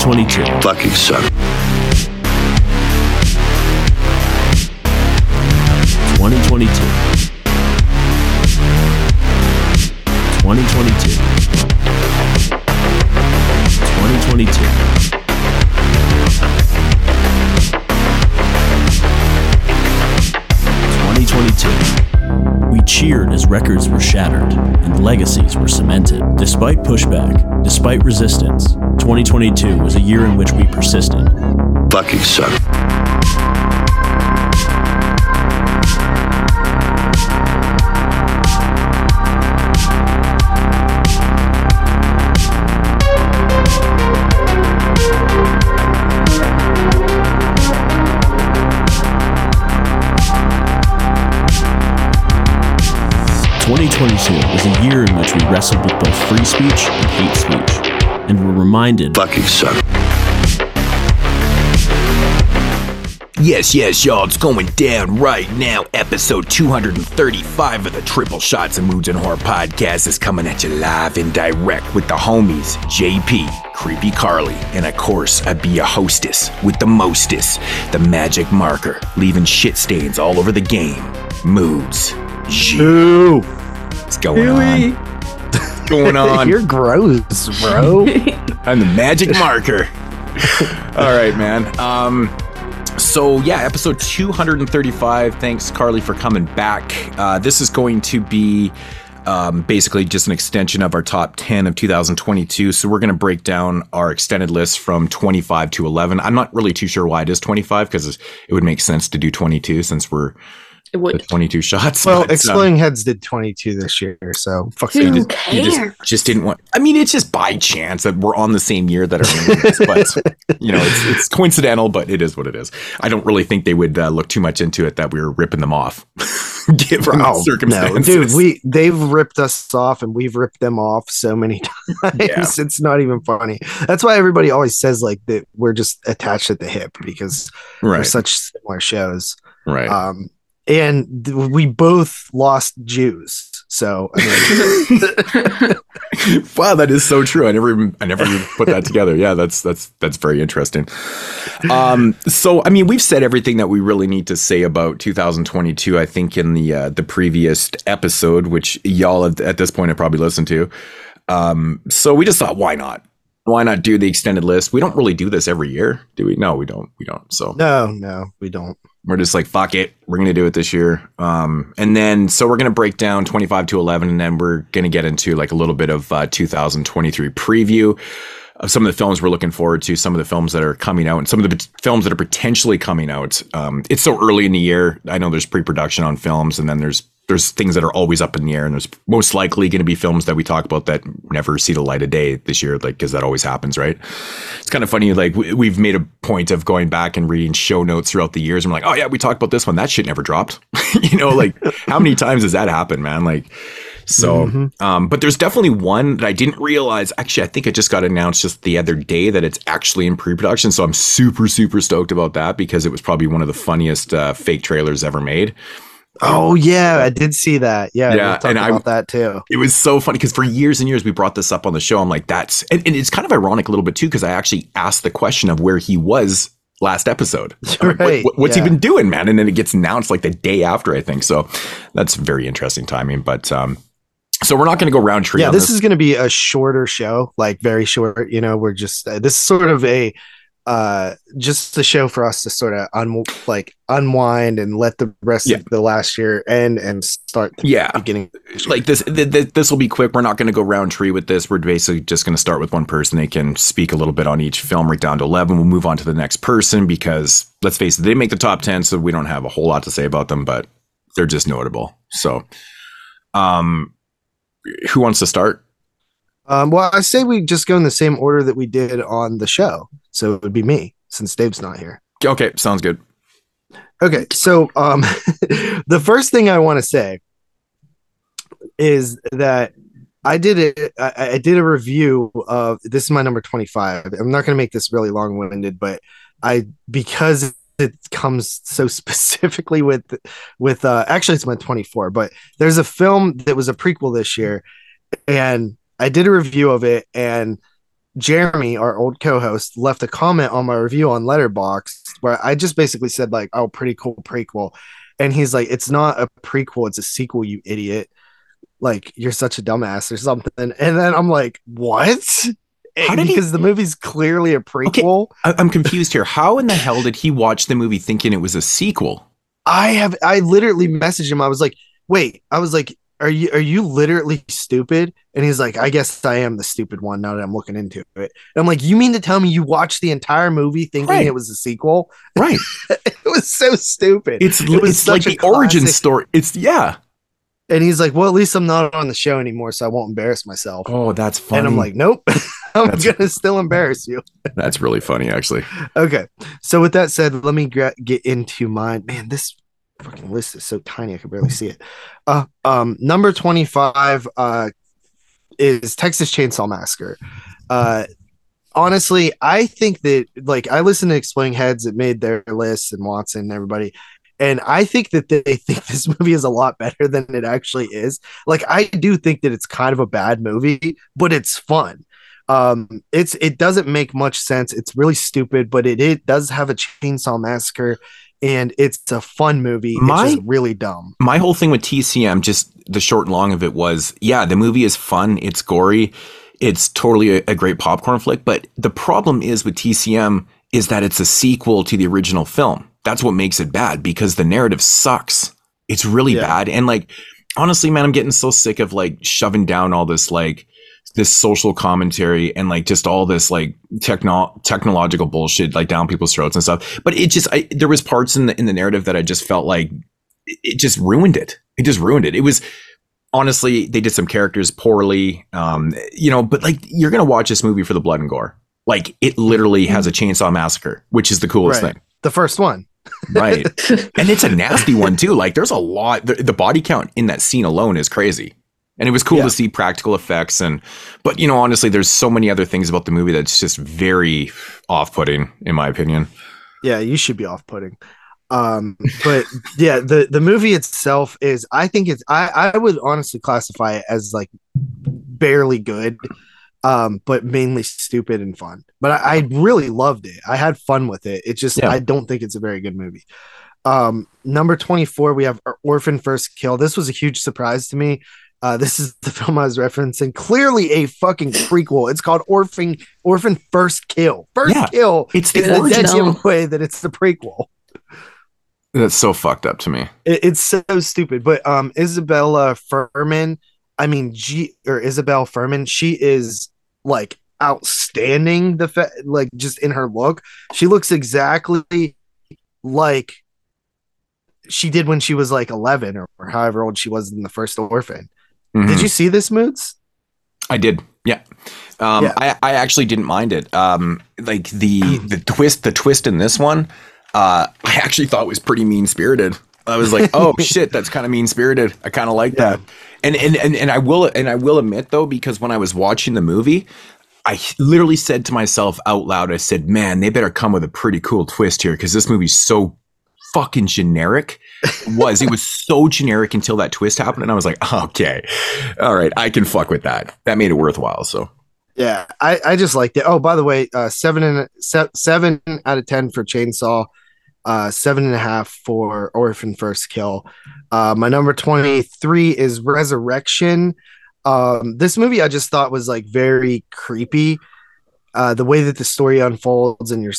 2022. Fucking suck. 2022. 2022. 2022. Twenty twenty two. We cheered as records were shattered and legacies were cemented. Despite pushback, despite resistance, 2022 was a year in which we persisted. Fucking suck. Was a year in which we wrestled with both free speech and hate speech, and were reminded Fucking suck. Yes, yes, y'all, it's going down right now. Episode 235 of the Triple Shots and Moods and Horror podcast is coming at you live and direct with the homies, JP, Creepy Carly, and of course, I'd be a hostess with the mostest, the magic marker, leaving shit stains all over the game. Moods. G. What's going on? What's going on? you're gross, bro. I'm the magic marker. All right, man. Um, so yeah, episode 235. Thanks, Carly, for coming back. Uh, this is going to be um, basically just an extension of our top 10 of 2022. So we're going to break down our extended list from 25 to 11. I'm not really too sure why it is 25 because it would make sense to do 22 since we're It the would. 22 shots. well, but, um, Exploding Heads did 22 this year, so fuck Who you. you cares? just, just didn't want. I mean, it's just by chance that we're on the same year that our names, but you know, it's, it's coincidental, but it is what it is. I don't really think they would uh, look too much into it that we were ripping them off, given the Oh, no, dude, we they've ripped us off and we've ripped them off so many times. Yeah. It's not even funny. That's why everybody always says like that we're just attached at the hip because we're such similar shows. right. Um, and we both lost Jews. So I mean, wow, that is so true. I never, even, I never even put that together. Yeah, that's that's that's very interesting. Um, so I mean, we've said everything that we really need to say about 2022. I think in the uh, the previous episode, which y'all at, at this point have probably listened to. Um, so we just thought, why not? Why not do the extended list? We don't really do this every year, do we? No, we don't. We don't. So no, no, we don't. We're just like fuck it we're gonna do it this year. Um and then so we're gonna break down 25 to 11 and then we're gonna get into like a little bit of uh 2023 preview of some of the films we're looking forward to some of the films that are coming out and some of the pot- films that are potentially coming out. Um it's so early in the year. I know there's pre-production on films and then there's there's things that are always up in the air and there's most likely going to be films that we talk about that never see the light of day this year like because that always happens right? It's kind of funny like we, we've made a point of going back and reading show notes throughout the years and we're like oh yeah we talked about this one. That shit never dropped. You know like how many times does that happen man? Like so Mhm. um but there's definitely one that i didn't realize actually i think it just got announced just the other day that it's actually in pre-production so i'm super super stoked about that because it was probably one of the funniest uh, fake trailers ever made Oh yeah, I did see that. Yeah, Yeah, and I- about that too. it was so funny because for years and years we brought this up on the show. I'm like, that's and, and it's kind of ironic a little bit too because I actually asked the question of where he was last episode. I'm like, what- what's yeah. he been doing, man? And then it gets announced like the day after, I think. So that's very interesting timing. But um, so we're not going to go round tree. yeah on this, is going to be a shorter show like very short you know we're just uh, this is sort of a uh just a show for us to sort of un- like unwind and let the rest Yeah. of the last year end and start the yeah. beginning Like this, th- th- this will be quick. We're not going to go round tree with this. We're basically just going to start with one person. They can speak a little bit on each film, right down to eleven. We'll move on to the next person because let's face it, they make the top ten, so we don't have a whole lot to say about them, but they're just notable. So, um, who wants to start? um well i say we just go in the same order that we did on the show so it would be me since dave's not here Okay, sounds good. Okay, so um, the first thing I want to say is that I did it. I, did a review of this is my number twenty five. I'm not going to make this really long winded, but I because it comes so specifically with with uh, actually it's my twenty four. But there's a film that was a prequel this year, and I did a review of it, and Jeremy, our old co-host, left a comment on my review on Letterboxd where I just basically said like, "Oh, pretty cool prequel," and he's like, "It's not a prequel; it's a sequel, you idiot." Like you're such a dumbass or something. And then I'm like, "What?" How did he- because the movie's clearly a prequel. I- I'm confused here. How in the hell did he watch the movie thinking it was a sequel? I have I literally messaged him. I was like, "Wait," I was like, "Are you are you literally stupid?" And he's like, "I guess I am the stupid one now that I'm looking into it." And I'm like, "You mean to tell me you watched the entire movie thinking Right. it was a sequel?" Right. it was so stupid. It's It it's like the origin story. It's yeah. And he's like, "Well, at least I'm not on the show anymore, so I won't embarrass myself." Oh, that's funny. and I'm like, "Nope, I'm That's- gonna still embarrass you." that's really funny, actually. Okay. So with that said, let me gra- get into mine. Man, this fucking list is so tiny I can barely see it. Uh, um, number twenty-five uh, is Texas Chainsaw Massacre. Uh, honestly, I think that like I listened to Exploding Heads that made their list and Watson and everybody. And I think that they think this movie is a lot better than it actually is. Like I do think that it's kind of a bad movie, but it's fun um it's it doesn't make much sense it's really stupid but it, it does have a chainsaw massacre and it's a fun movie My- it's just really dumb My whole thing with TCM, just the short and long of it was, yeah, the movie is fun. It's gory. It's totally a, a great popcorn flick. But the problem is with TCM is that it's a sequel to the original film. That's what makes it bad because the narrative sucks. It's really Yeah. bad. And like, honestly, man, I'm getting so sick of like shoving down all this like this social commentary and like just all this like techno technological bullshit like down people's throats and stuff. But it just I, there was parts in the in the narrative that I just felt like it- just ruined it. It just ruined it. It was honestly they did some characters poorly, um, you know. But like you're gonna watch this movie for the blood and gore. Like it literally has a chainsaw massacre, which is the coolest Right. thing, the first one right? and it's a nasty one too. Like there's a lot. The, the body count in that scene alone is crazy. And it was cool Yeah. to see practical effects and, but you know, honestly, there's so many other things about the movie that's just very off-putting, in my opinion. yeah you should be off-putting. Um but yeah the the movie itself is i think it's i i would honestly classify it as like barely good um but mainly stupid and fun. But i, I really loved it. I had fun with it. It just Yeah. i don't think it's a very good movie. Um number 24 we have orphan first kill. This was a huge surprise to me uh, this is the film I was referencing. Clearly a fucking prequel. It's called Orphan Orphan First Kill. First Yeah, Kill It's the is the dead original. giveaway that it's the prequel. That's so fucked up to me. It- it's so stupid. But um, Isabella Fuhrman, I mean, G or Isabelle Fuhrman, she is like outstanding. The fa- like just in her look, she looks exactly like she did when she was like 11 or, or however old she was in the first orphan. Mhm. Did you see this moods? I did. Yeah. Um, Yeah. I, I actually didn't mind it. Um, like the the twist, the twist in this one, uh, I actually thought was pretty mean spirited. I was like, oh shit, that's kind of mean spirited. I kind of like Yeah. that. And, and and and I will and I will admit though, because when I was watching the movie, I literally said to myself out loud, I said, man, they better come with a pretty cool twist here because this movie's so fucking generic. Was it was so generic until that twist happened, and I was like, okay, all right, I can fuck with that. That made it worthwhile. So Yeah, I, I just liked it. Oh, by the way, uh, seven and se- seven out of ten for Chainsaw, uh, seven and a half for Orphan First Kill. Uh, my number twenty three is Resurrection. Um, this movie I just thought was like very creepy. Uh, the way that the story unfolds and you're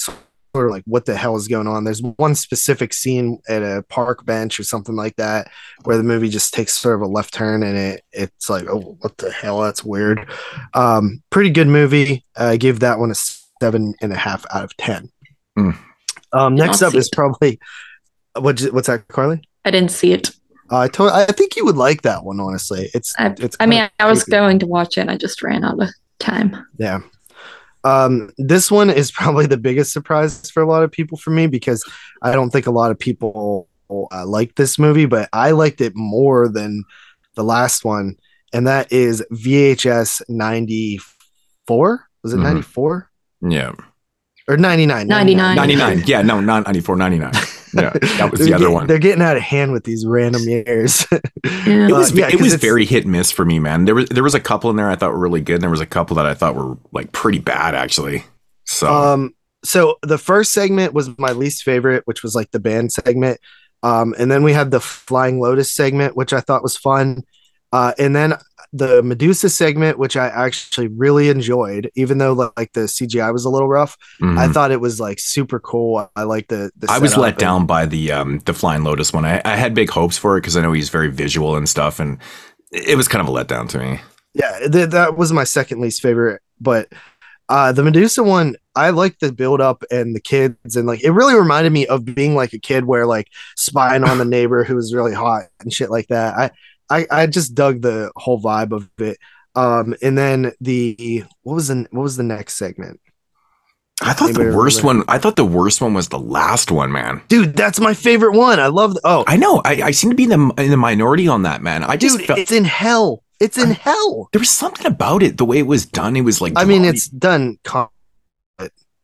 sort of like, what the hell is going on? There's one specific scene at a park bench or something like that where the movie just takes sort of a left turn and it it's like, oh, what the hell? That's weird. Um, pretty good movie. I give that one a seven and a half out of ten. Mm. Um, next up is it. probably what what's that, Carly? I didn't see it. Uh, I told I think you would like that one. Honestly, it's I, it's. I mean, I was creepy. going to watch it. I just ran out of time. Yeah. Um, this one is probably the biggest surprise for a lot of people for me because I don't think a lot of people uh, like this movie, but I liked it more than the last one, and that is VHS 94. Was it Mhm. 94 yeah, or 99? 99. 99. Yeah, no, not 94, 99. Yeah, that was They're the other get- one. They're getting out of hand with these random years. Yeah. It was Uh, yeah, it 'cause was very hit and miss for me, man. There was there was a couple in there I thought were really good, and there was a couple that I thought were like pretty bad actually. So Um, so the first segment was my least favorite, which was like the band segment. Um, and then we had the Flying Lotus segment, which I thought was fun. Uh, and then the Medusa segment, which I actually really enjoyed, even though like the CGI was a little rough. mhm. I thought it was like super cool. I like the. the I was let and- down by the um the Flying Lotus one. I, I had big hopes for it because I know he's very visual and stuff, and it was kind of a letdown to me. Yeah, th- that was my second least favorite, but uh the Medusa one, I like the build up and the kids and like it really reminded me of being like a kid where like spying on the neighbor who was really hot and shit like that. I I I just dug the whole vibe of it. Um and then the what was the what was the next segment? I thought Anybody the worst remember? one. I thought the worst one was the last one, man. Dude, that's my favorite one. I love oh I know. I, I seem to be in the in the minority on that, man. I just dude, felt it's in hell. It's in hell. there was something about it. The way it was done, it was like. I mean, it's done com-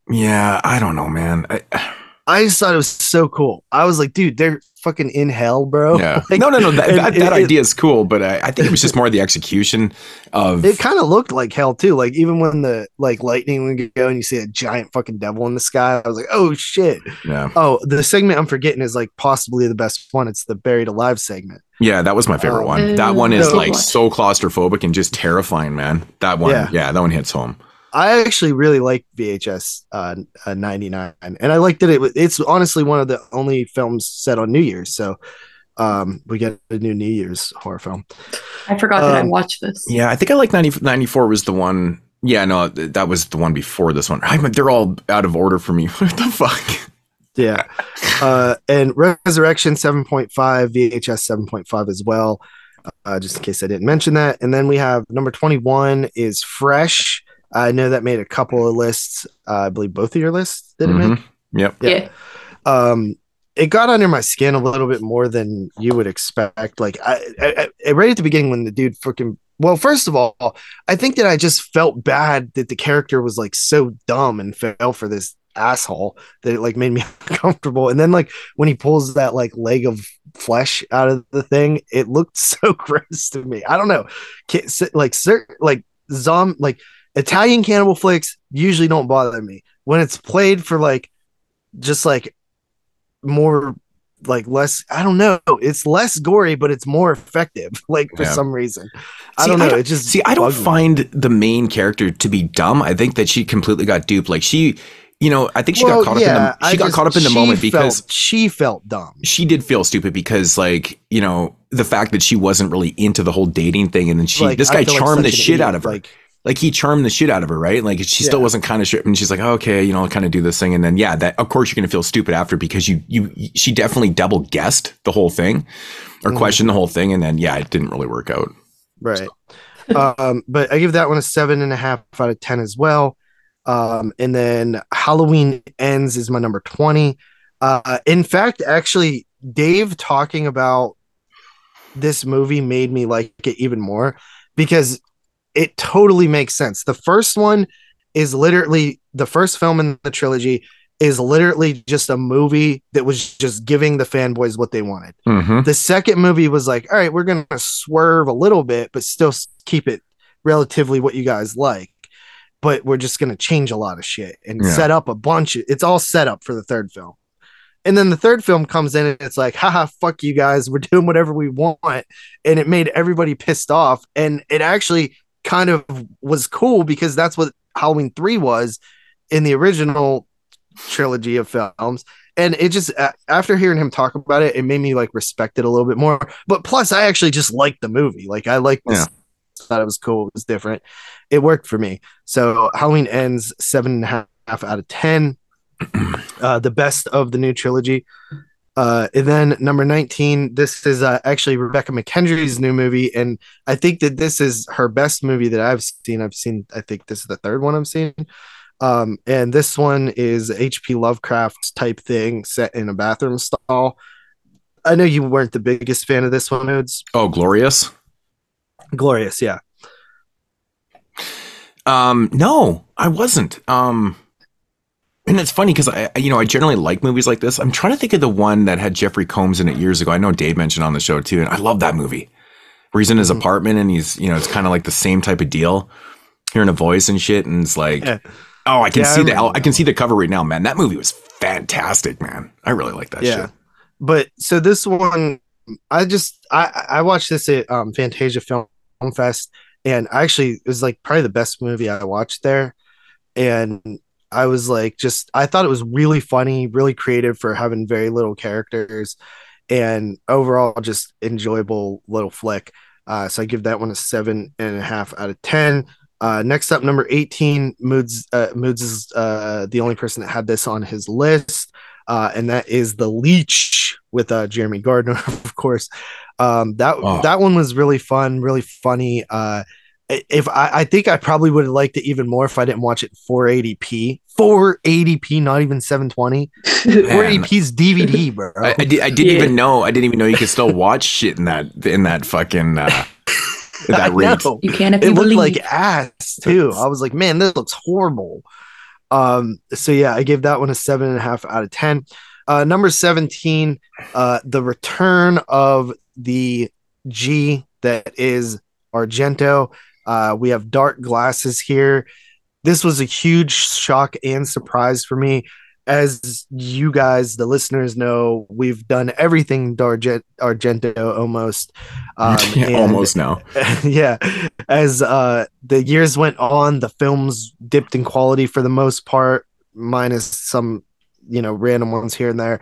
yeah. I don't know, man. I, I just thought it was so cool. I was like, dude, they're fucking in hell, bro. yeah. Like, no, no, no. That, and that, that it- idea is cool, but I, I think it was just more the execution of. It kind of looked like hell too. Like even when the like lightning would go and you see a giant fucking devil in the sky, I was like, oh shit. yeah. Oh, the segment I'm forgetting is like possibly the best one. It's the buried alive segment. Yeah, that was my favorite Um, one. That one is no. like so claustrophobic and just terrifying, man. That one, Yeah. yeah, that one hits home. I actually really like VHS uh, uh, 99, and I like that it. was- It's honestly one of the only films set on New Year's, so um, we get a new New Year's horror film. I forgot that I Um, watched this. Yeah, I think I like 90, 94 was the one. Yeah, no, th- that was the one before this one. I mean, they're all out of order for me. What the fuck? Yeah. Uh, and Resurrection 7.5, VHS 7.5 as well, uh, just in case I didn't mention that. And then we have number 21 is Fresh. I know that made a couple of lists. Uh, I believe both of your lists did it make? Mhm. Yep. yeah. Yeah. Um, it got under my skin a little bit more than you would expect. Like, I, I, I right at the beginning when the dude freaking well, first of all, I think that I just felt bad that the character was like so dumb and fell for this asshole that it like made me uncomfortable. And then like when he pulls that like leg of flesh out of the thing, it looked so gross to me. I don't know, like certain like zom like Italian cannibal flicks usually don't bother me when it's played for like just like more like less I don't know it's less gory but it's more effective like for Yeah. some reason I don't know I don't- it just See, I don't bugged me. find the main character to be dumb. I think that she completely got duped. Like she, you know, I think she Well, got caught yeah, up in the I she got just- caught up in the moment because she felt dumb she did feel stupid because like you know the fact that she wasn't really into the whole dating thing and then she Like, this guy feel like charmed the shit idiot, out of her like like he charmed the shit out of her right? Like she still Yeah. wasn't kind of sure and she's like okay you know I'll kind of do this thing and then yeah that of course you're gonna feel stupid after because you you she definitely double guessed the whole thing or Mhm. questioned the whole thing and then yeah it didn't really work out. Right. Um but i give that one a seven and a half out of ten as well. Um and then halloween ends is my number 20 uh in fact actually dave talking about this movie made me like it even more because it totally makes sense the first one is literally the first film in the trilogy is literally just a movie that was just giving the fanboys what they wanted mm-hmm. the second movie was like, all right, we're gonna swerve a little bit, but still keep it relatively what you guys like. But we're just gonna change a lot of shit and Yeah. set up a bunch. Of, it's all set up for the third film. And then the third film comes in and it's like, haha, fuck you guys, we're doing whatever we want. And it made everybody pissed off. And it actually kind of was cool because that's what Halloween 3 was in the original trilogy of films. And it just after hearing him talk about it it made me like respect it a little bit more. But plus i actually just liked the movie. Like i liked this. Thought it was cool. It was different. It worked for me. So halloween ends seven and a half out of ten. Uh the best of the new trilogy uh and then number 19 this is uh, actually Rebekah McKendry's new movie and i think that this is her best movie that i've seen i've seen i think this is the third one i've seen um, and this one is H.P. Lovecraft's type thing set in a bathroom stall. I know you weren't the biggest fan of this one, Odes. oh glorious Glorious, yeah. um no I wasn't um And it's funny because I, you know, I generally like movies like this. I'm trying to think of the one that had Jeffrey Combs in it years ago. I know Dave mentioned on the show too, and I love that movie. Where he's in his Mhm. apartment and he's, you know, it's kind of like the same type of deal, hearing a voice and shit, and it's like, Yeah. oh, I can Yeah, I see the, I can see the cover right now, man. That movie was fantastic, man. I really like that Yeah. shit. But so this one, I just I I watched this at um, Fantasia Film Fest, and I actually it was like probably the best movie I watched there, and I was like just I thought it was really funny, really creative for having very little characters, and overall just enjoyable little flick. Uh, so I give that one a seven and a half out of ten. Uh, next up, number eighteen, Moods. Uh, Moods is uh, the only person that had this on his list uh, and that is the Leech with uh, Jeremy Gardner, of course. Um, that Oh. that one was really fun, really funny. I- if I, I think I probably would have liked it even more if I didn't watch it 480p, 480p, not even 720. 480p's DVD, bro. I, I, did, I didn't Yeah. even know. I didn't even know you could still watch shit in that in that fucking uh, that rate. You can if it you looked believe. like ass too. I was like, man, this looks horrible. Um, so yeah, I gave that one a seven and a half out of ten. Uh, number 17, uh, the return of the G that is Argento. Uh, we have dark glasses here. This was a huge shock and surprise for me. As you guys, the listeners know, we've done everything Dargent- Argento almost. Um, yeah, and- almost now. yeah as uh the years went on the films dipped in quality for the most part minus some you know random ones here and there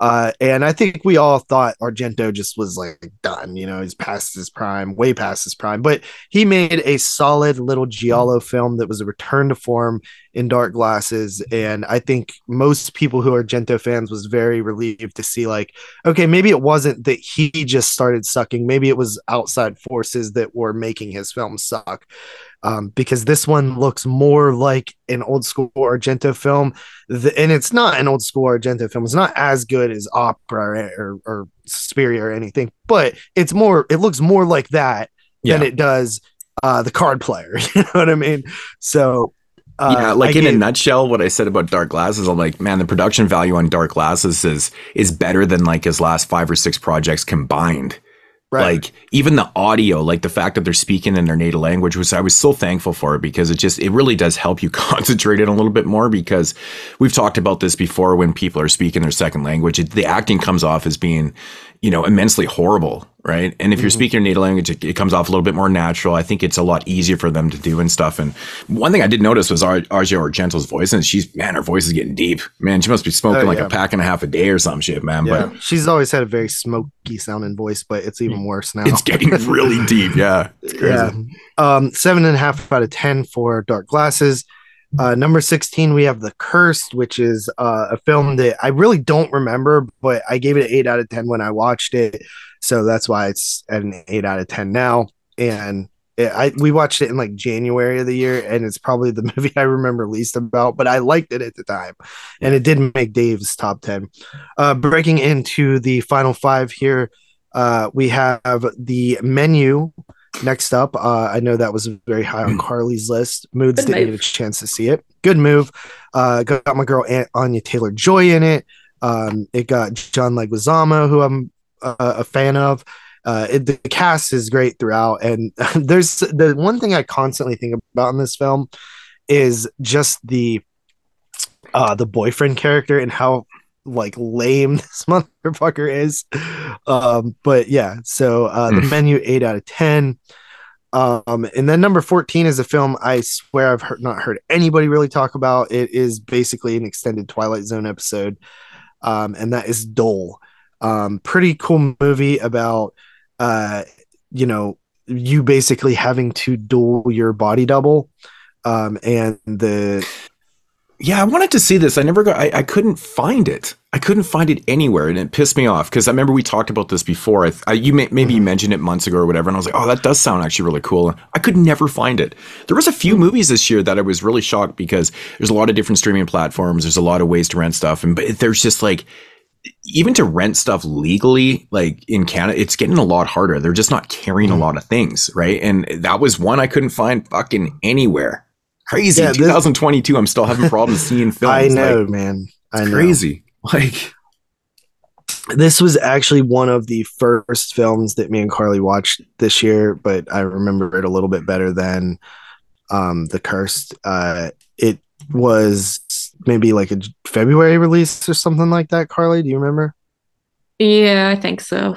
uh and i think we all thought argento just was like done you know he's past his prime way past his prime but he made a solid little giallo film that was a return to form in dark glasses and i think most people who are argento fans was very relieved to see like okay, maybe it wasn't that he just started sucking. Maybe it was outside forces that were making his film suck. Um, because this one looks more like an old school Argento film, th- and it's not an old school Argento film. It's not as good as Opera or, or Suspiria or anything, but it's more. It looks more like that than it does uh, the Card Player. You know what I mean? So. Uh, yeah, like I in a nutshell, what I said about Dark Glasses, I'm like, man, the production value on Dark Glasses is is better than like his last five or six projects combined. Right. Like even the audio, like the fact that they're speaking in their native language, was I was so thankful for it because it just it really does help you concentrate it a little bit more because we've talked about this before when people are speaking their second language, it, the acting comes off as being, you know, immensely horrible, right? And if you're Mhm. speaking your native language, it, it comes off a little bit more natural. I think it's a lot easier for them to do and stuff. And one thing I did notice was Ar- Arjo Argento's voice, and she's man, her voice is getting deep. Man, she must be smoking Oh, like a pack and a half a day or some shit, man. yeah, But she's always had a very smoky sounding voice, but it's even worse now. it's getting really deep. Yeah, it's crazy. Yeah. Um, seven and a half out of ten for Dark Glasses. Uh, number sixteen, we have The Cursed, which is uh, a film that I really don't remember, but I gave it an eight out of ten when I watched it, so that's why it's at an eight out of ten now. And it, I we watched it in like January of the year, and it's probably the movie I remember least about, but I liked it at the time, and it did make Dave's top ten. Uh, breaking into the final five here, uh, we have the menu Next up, uh, I know that was very high on Carly's list. Moods Good didn't move. get a chance to see it. Good move. Uh, got my girl Aunt Anya Taylor Joy in it. Um, it got John Leguizamo, who I'm uh, a fan of. Uh, it, the cast is great throughout, and there's the one thing I constantly think about in this film is just the uh, the boyfriend character and how like lame this motherfucker is. Um, but yeah, so uh, the Mm. menu eight out of ten. Um, and then number 14 is a film I swear I've heard, not heard anybody really talk about. It is basically an extended Twilight Zone episode, um, and that is Dual. Um, pretty cool movie about, uh, you know, you basically having to duel your body double. Um, and the Yeah, I wanted to see this. I never got. I, I couldn't find it. I couldn't find it anywhere, and it pissed me off because I remember we talked about this before. I, I you may, maybe you mm-hmm. mentioned it months ago or whatever, and I was like, oh, that does sound actually really cool. I could never find it. There was a few movies this year that I was really shocked because there's a lot of different streaming platforms. There's a lot of ways to rent stuff, and but there's just like even to rent stuff legally, like in Canada, it's getting a lot harder. They're just not carrying a mm-hmm. lot of things, right? And that was one I couldn't find fucking anywhere. Crazy. Yeah, this- 2022. I'm still having problems seeing films. I know, Like, man. I it's know. crazy. Like, This was actually one of the first films that me and Carly watched this year, but I remember it a little bit better than um, The Cursed. Uh, it was maybe like a February release or something like that. Carly, do you remember? Yeah, I think so.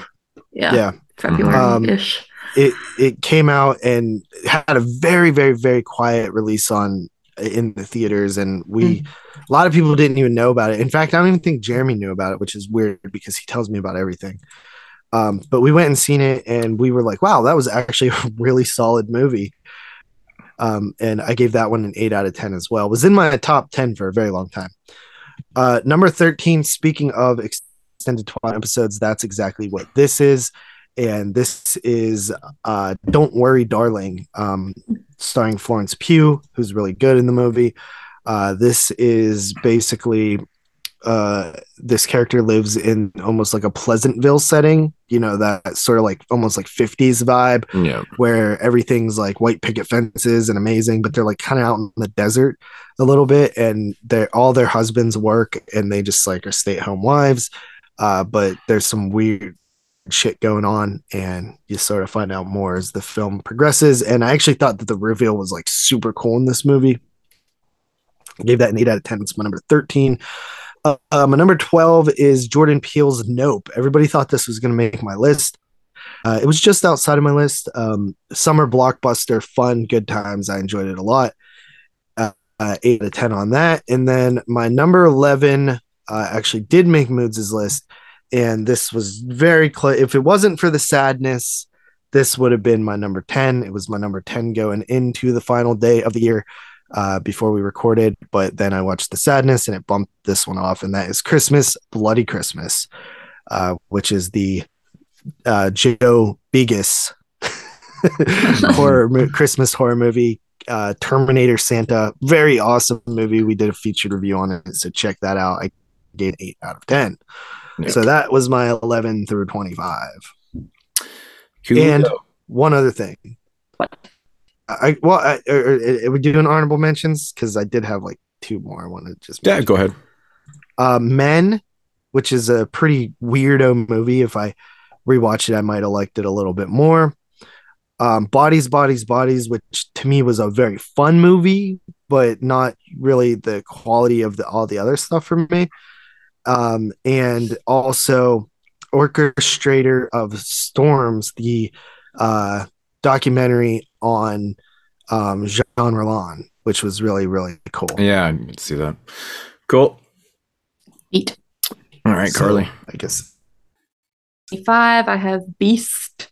Yeah, Yeah. February ish. It it came out and had a very very very quiet release on in the theaters and we a lot of people didn't even know about it. In fact i don't even think jeremy knew about it which is weird because he tells me about everything. Um, but we went and seen it and we were like wow that was actually a really solid movie. Um, and i gave that one an 8 out of 10 as well. It was in my top 10 for a very long time. Uh, number 13 speaking of extended twilight episodes that's exactly what this is and this is uh, "Don't Worry, Darling," um, starring Florence Pugh, who's really good in the movie. Uh, this is basically uh, this character lives in almost like a Pleasantville setting, you know, that sort of like almost like 50s vibe yeah. where everything's like white picket fences and amazing, but they're like kind of out in the desert a little bit, and they're all their husbands work and they just like are stay at home wives. Uh, but there's some weird shit going on, and you sort of find out more as the film progresses. And I actually thought that the reveal was like super cool in this movie. I gave that an 8 out of 10. It's my number 13. Uh, uh, my number 12 is Jordan Peele's Nope. Everybody thought this was going to make my list. Uh, it was just outside of my list. Um, summer blockbuster, fun, good times. I enjoyed it a lot. Uh, uh, 8 out of 10 on that. And then my number 11 uh, actually did make Moods' list. And this was very close. If it wasn't for the sadness, this would have been my number 10. It was my number 10 going into the final day of the year uh, before we recorded. But then I watched The Sadness and it bumped this one off. And that is Christmas, Bloody Christmas, uh, which is the uh, Joe Begos horror mo- Christmas horror movie. Uh, Terminator Santa, very awesome movie. We did a featured review on it, so check that out. I gave eight out of ten. Yeah. So that was my eleven through twenty-five. Cool. And one other thing. What? I well, I, are, are, are we doing honorable mentions? Because I did have like two more. I want to just yeah, go ahead. uh, Men, which is a pretty weirdo movie. If I rewatch it, I might have liked it a little bit more. Um, Bodies, Bodies, Bodies, which to me was a very fun movie, but not really the quality of the all the other stuff for me. Um, and also Orchestrator of Storms, the uh, documentary on um, Jean Rollin, which was really really cool. Yeah, I can see that. Cool. Eight. All right, So, Carly. I guess 25, I have Beast.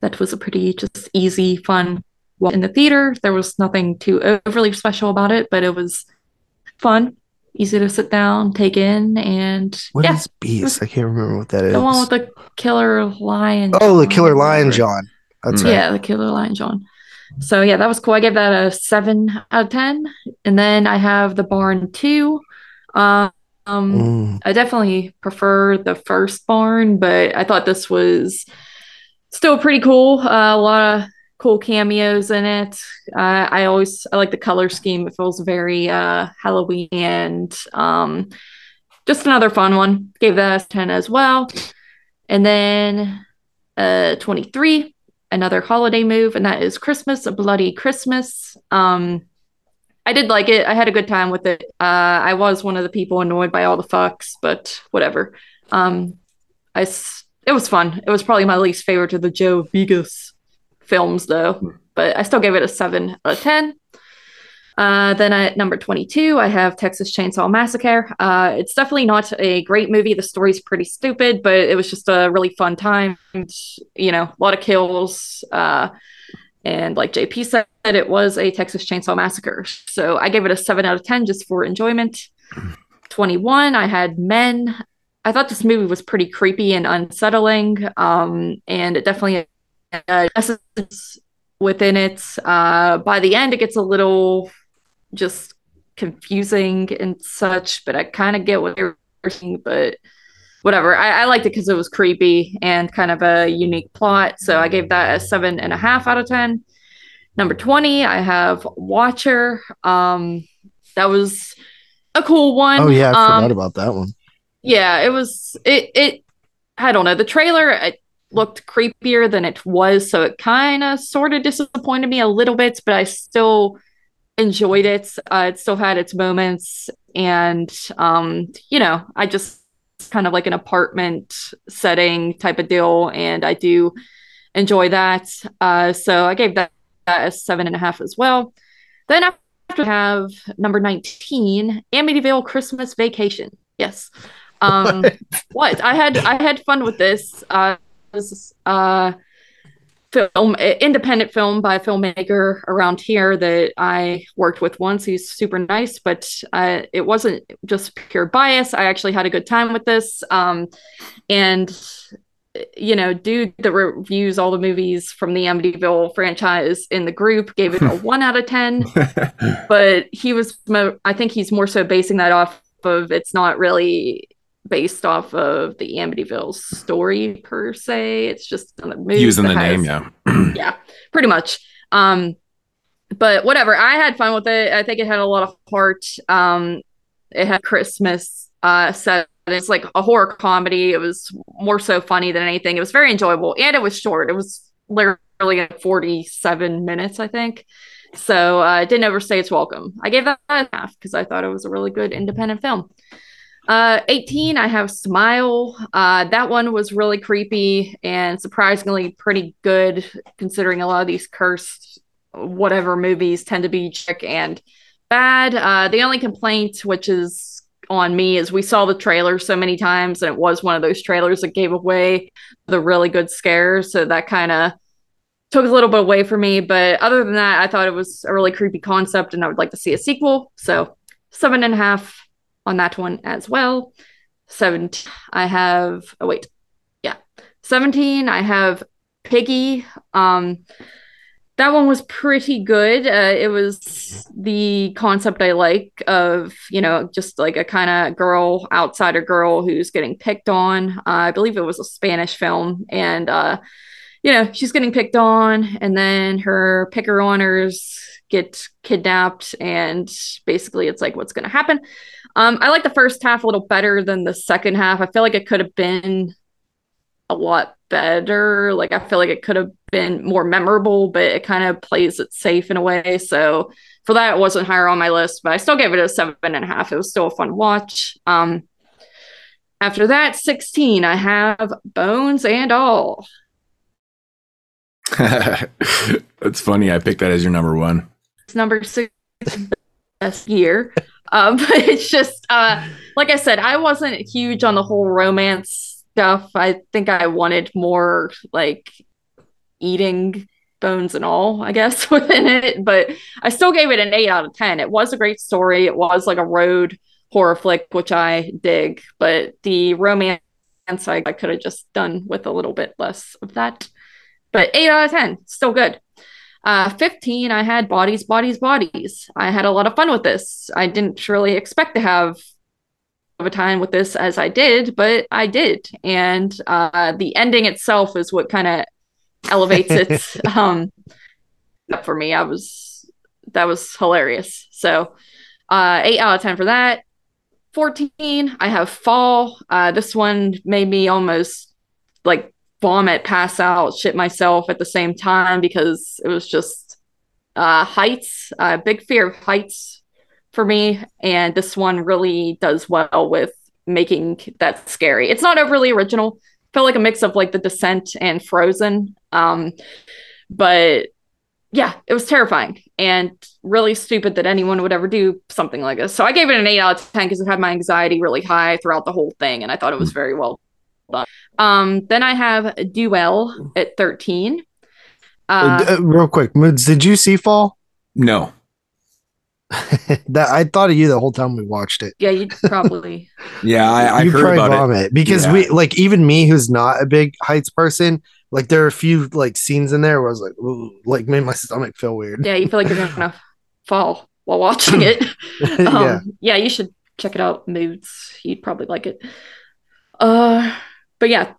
That was a pretty just easy, fun walk in the theater. There was nothing too overly special about it, but it was fun, easy to sit down, take in, and What yeah, is Beast? I can't remember what that is. the one with the killer lion. oh, the Killer Lion. John. That's Mm. right. Yeah, the Killer Lion John. So yeah, that was cool. I gave that a seven out of ten. And then I have the Barn two. Um, um Mm. I definitely prefer the first Barn, but I thought this was still pretty cool. Uh, a lot of cool cameos in it. Uh, I always I like the color scheme. It feels very uh, Halloween and um, just another fun one. Gave that a ten as well. And then uh, twenty three, another holiday move, and that is Christmas, a bloody Christmas. Um, I did like it. I had a good time with it. Uh, I was one of the people annoyed by all the fucks, but whatever. Um, I it was fun. It was probably my least favorite of the Joe Begos films, though. But I still gave it a seven out of ten. Uh, then at number 22, I have Texas Chainsaw Massacre. Uh, it's definitely not a great movie. The story's pretty stupid, but it was just a really fun time. You know, a lot of kills. Uh, and like JP said, it was a Texas Chainsaw Massacre. So I gave it a 7 out of 10 just for enjoyment. 21, I had Men. I thought this movie was pretty creepy and unsettling. Um, and it definitely uh, within it. Uh, by the end, it gets a little just confusing and such, but I kind of get what you're saying, but whatever. I, I liked it because it was creepy and kind of a unique plot. So I gave that a seven and a half out of ten. Number 20, I have Watcher. Um, that was a cool one. Oh yeah, I um, forgot about that one. yeah it was it it i don't know the trailer it looked creepier than it was so it kind of sort of disappointed me a little bit but i still enjoyed it. Uh, it still had its moments and um you know i just kind of like an apartment setting type of deal and i do enjoy that. Uh so i gave that, that a seven and a half as well. Then after we have number 19 amityville christmas vacation. Yes. Um what? I had i had fun with this. Uh this is, uh film independent film by a filmmaker around here that i worked with once. He's super nice but uh, it wasn't just pure bias. I actually had a good time with this um and you know dude that reviews all the movies from the amityville franchise in the group gave it a one out of ten. But he was mo- i think he's more so basing that off of it's not really based off of the Amityville story per se. It's just another movie Using the name, yeah. yeah, pretty much. Um, but whatever, I had fun with it. I think it had a lot of heart. Um, it had Christmas uh set. It's like a horror comedy. It was more so funny than anything. It was very enjoyable, and it was short. It was literally forty-seven minutes, I think. So uh, it didn't overstay its welcome. I gave that a half because I thought it was a really good independent film. Uh, 18, I have Smile. Uh, that one was really creepy and surprisingly pretty good, considering a lot of these cursed whatever movies tend to be chick and bad. Uh, the only complaint, which is on me, is we saw the trailer so many times, and it was one of those trailers that gave away the really good scares. So that kind of took a little bit away from me. But other than that, I thought it was a really creepy concept, and I would like to see a sequel. So seven and a half on that one as well. 17, I have, oh, wait, yeah, 17, I have Piggy. Um, that one was pretty good. Uh, it was the concept I like of, you know, just like a kind of girl, outsider girl who's getting picked on. Uh, I believe it was a Spanish film. And, uh, you know, she's getting picked on, and then her picker honors get kidnapped, and basically it's like, what's going to happen? Um, I like the first half a little better than the second half. I feel like it could have been a lot better. Like I feel like it could have been more memorable, but it kind of plays it safe in a way. So for that, it wasn't higher on my list, but I still gave it a seven and a half. It was still a fun watch. Um, after that, 16, I have Bones and All. That's funny. I picked that as your number one. It's number six best year. Um, but it's just uh, like I said, I wasn't huge on the whole romance stuff. I think I wanted more like eating bones and all, I guess, within it. But I still gave it an eight out of ten. It was a great story. It was like a road horror flick, which I dig. But the romance I, I could have just done with a little bit less of that. But eight out of ten, still good. Uh, 15, I had bodies, bodies, bodies. I had a lot of fun with this. I didn't really expect to have of a time with this as I did, but I did. And uh, the ending itself is what kind of elevates it um, for me. I was that was hilarious. So uh, eight out of ten for that. 14, I have Fall. Uh, this one made me almost like vomit, pass out, shit myself at the same time because it was just uh, heights, a uh, big fear of heights for me. And this one really does well with making that scary. It's not overly original. Felt like a mix of like The Descent and Frozen. Um, but yeah, it was terrifying and really stupid that anyone would ever do something like this. So I gave it an eight out of 10 because it had my anxiety really high throughout the whole thing. And I thought it was very well. Um, then I have a Dual at 13. Uh, Uh, real quick, Moods, did you see Fall? No. that I thought of you the whole time we watched it. yeah, you probably. Yeah, I, I you heard probably about it. vomit because Yeah. we like even me who's not a big heights person. Like there are a few like scenes in there where I was like, ooh, like made my stomach feel weird. yeah, you feel like you're gonna fall while watching it. Um, yeah, yeah, you should check it out. Moods, you'd probably like it. Uh, but yeah,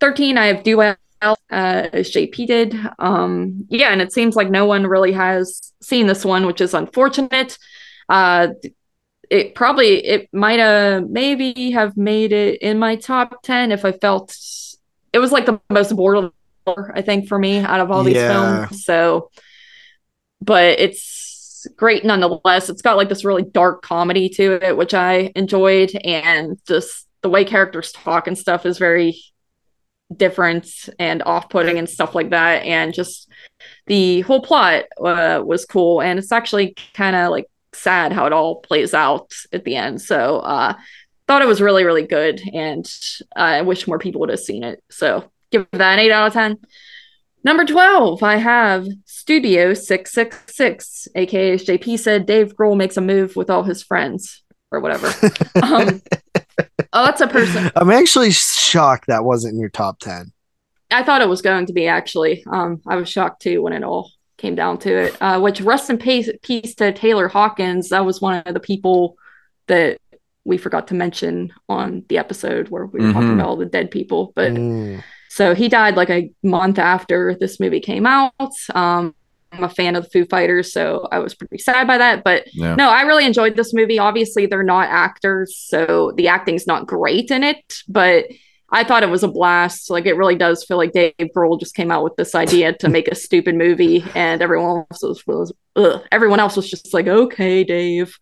thirteen. I have Dual. uh, as JP did. Um, yeah, and it seems like no one really has seen this one, which is unfortunate. Uh, it probably it might have maybe have made it in my top 10 if I felt it was like the most bored I think for me out of all these Yeah. films. So but it's great nonetheless. It's got like this really dark comedy to it, which I enjoyed, and just the way characters talk and stuff is very different and off-putting and stuff like that. And just the whole plot uh, was cool, and it's actually kind of like sad how it all plays out at the end. So uh, thought it was really really good, and I wish more people would have seen it. So give that an eight out of ten. Number 12, I have Studio 666, aka JP said, Dave Grohl makes a move with all his friends or whatever. um, oh, that's a person. I'm actually shocked that wasn't in your top 10. I thought it was going to be actually. Um, I was shocked too when it all came down to it. Uh, which rest in peace, peace to Taylor Hawkins. That was one of the people that we forgot to mention on the episode where we were talking Mhm. about all the dead people. But Mm. So he died like a month after this movie came out. Um, I'm a fan of the Foo Fighters, so I was pretty sad by that. But Yeah. no, I really enjoyed this movie. Obviously, they're not actors, so the acting's not great in it, but I thought it was a blast. Like it really does feel like Dave Grohl just came out with this idea to make a stupid movie, and everyone else was, was ugh, everyone else was just like, "Okay, Dave,"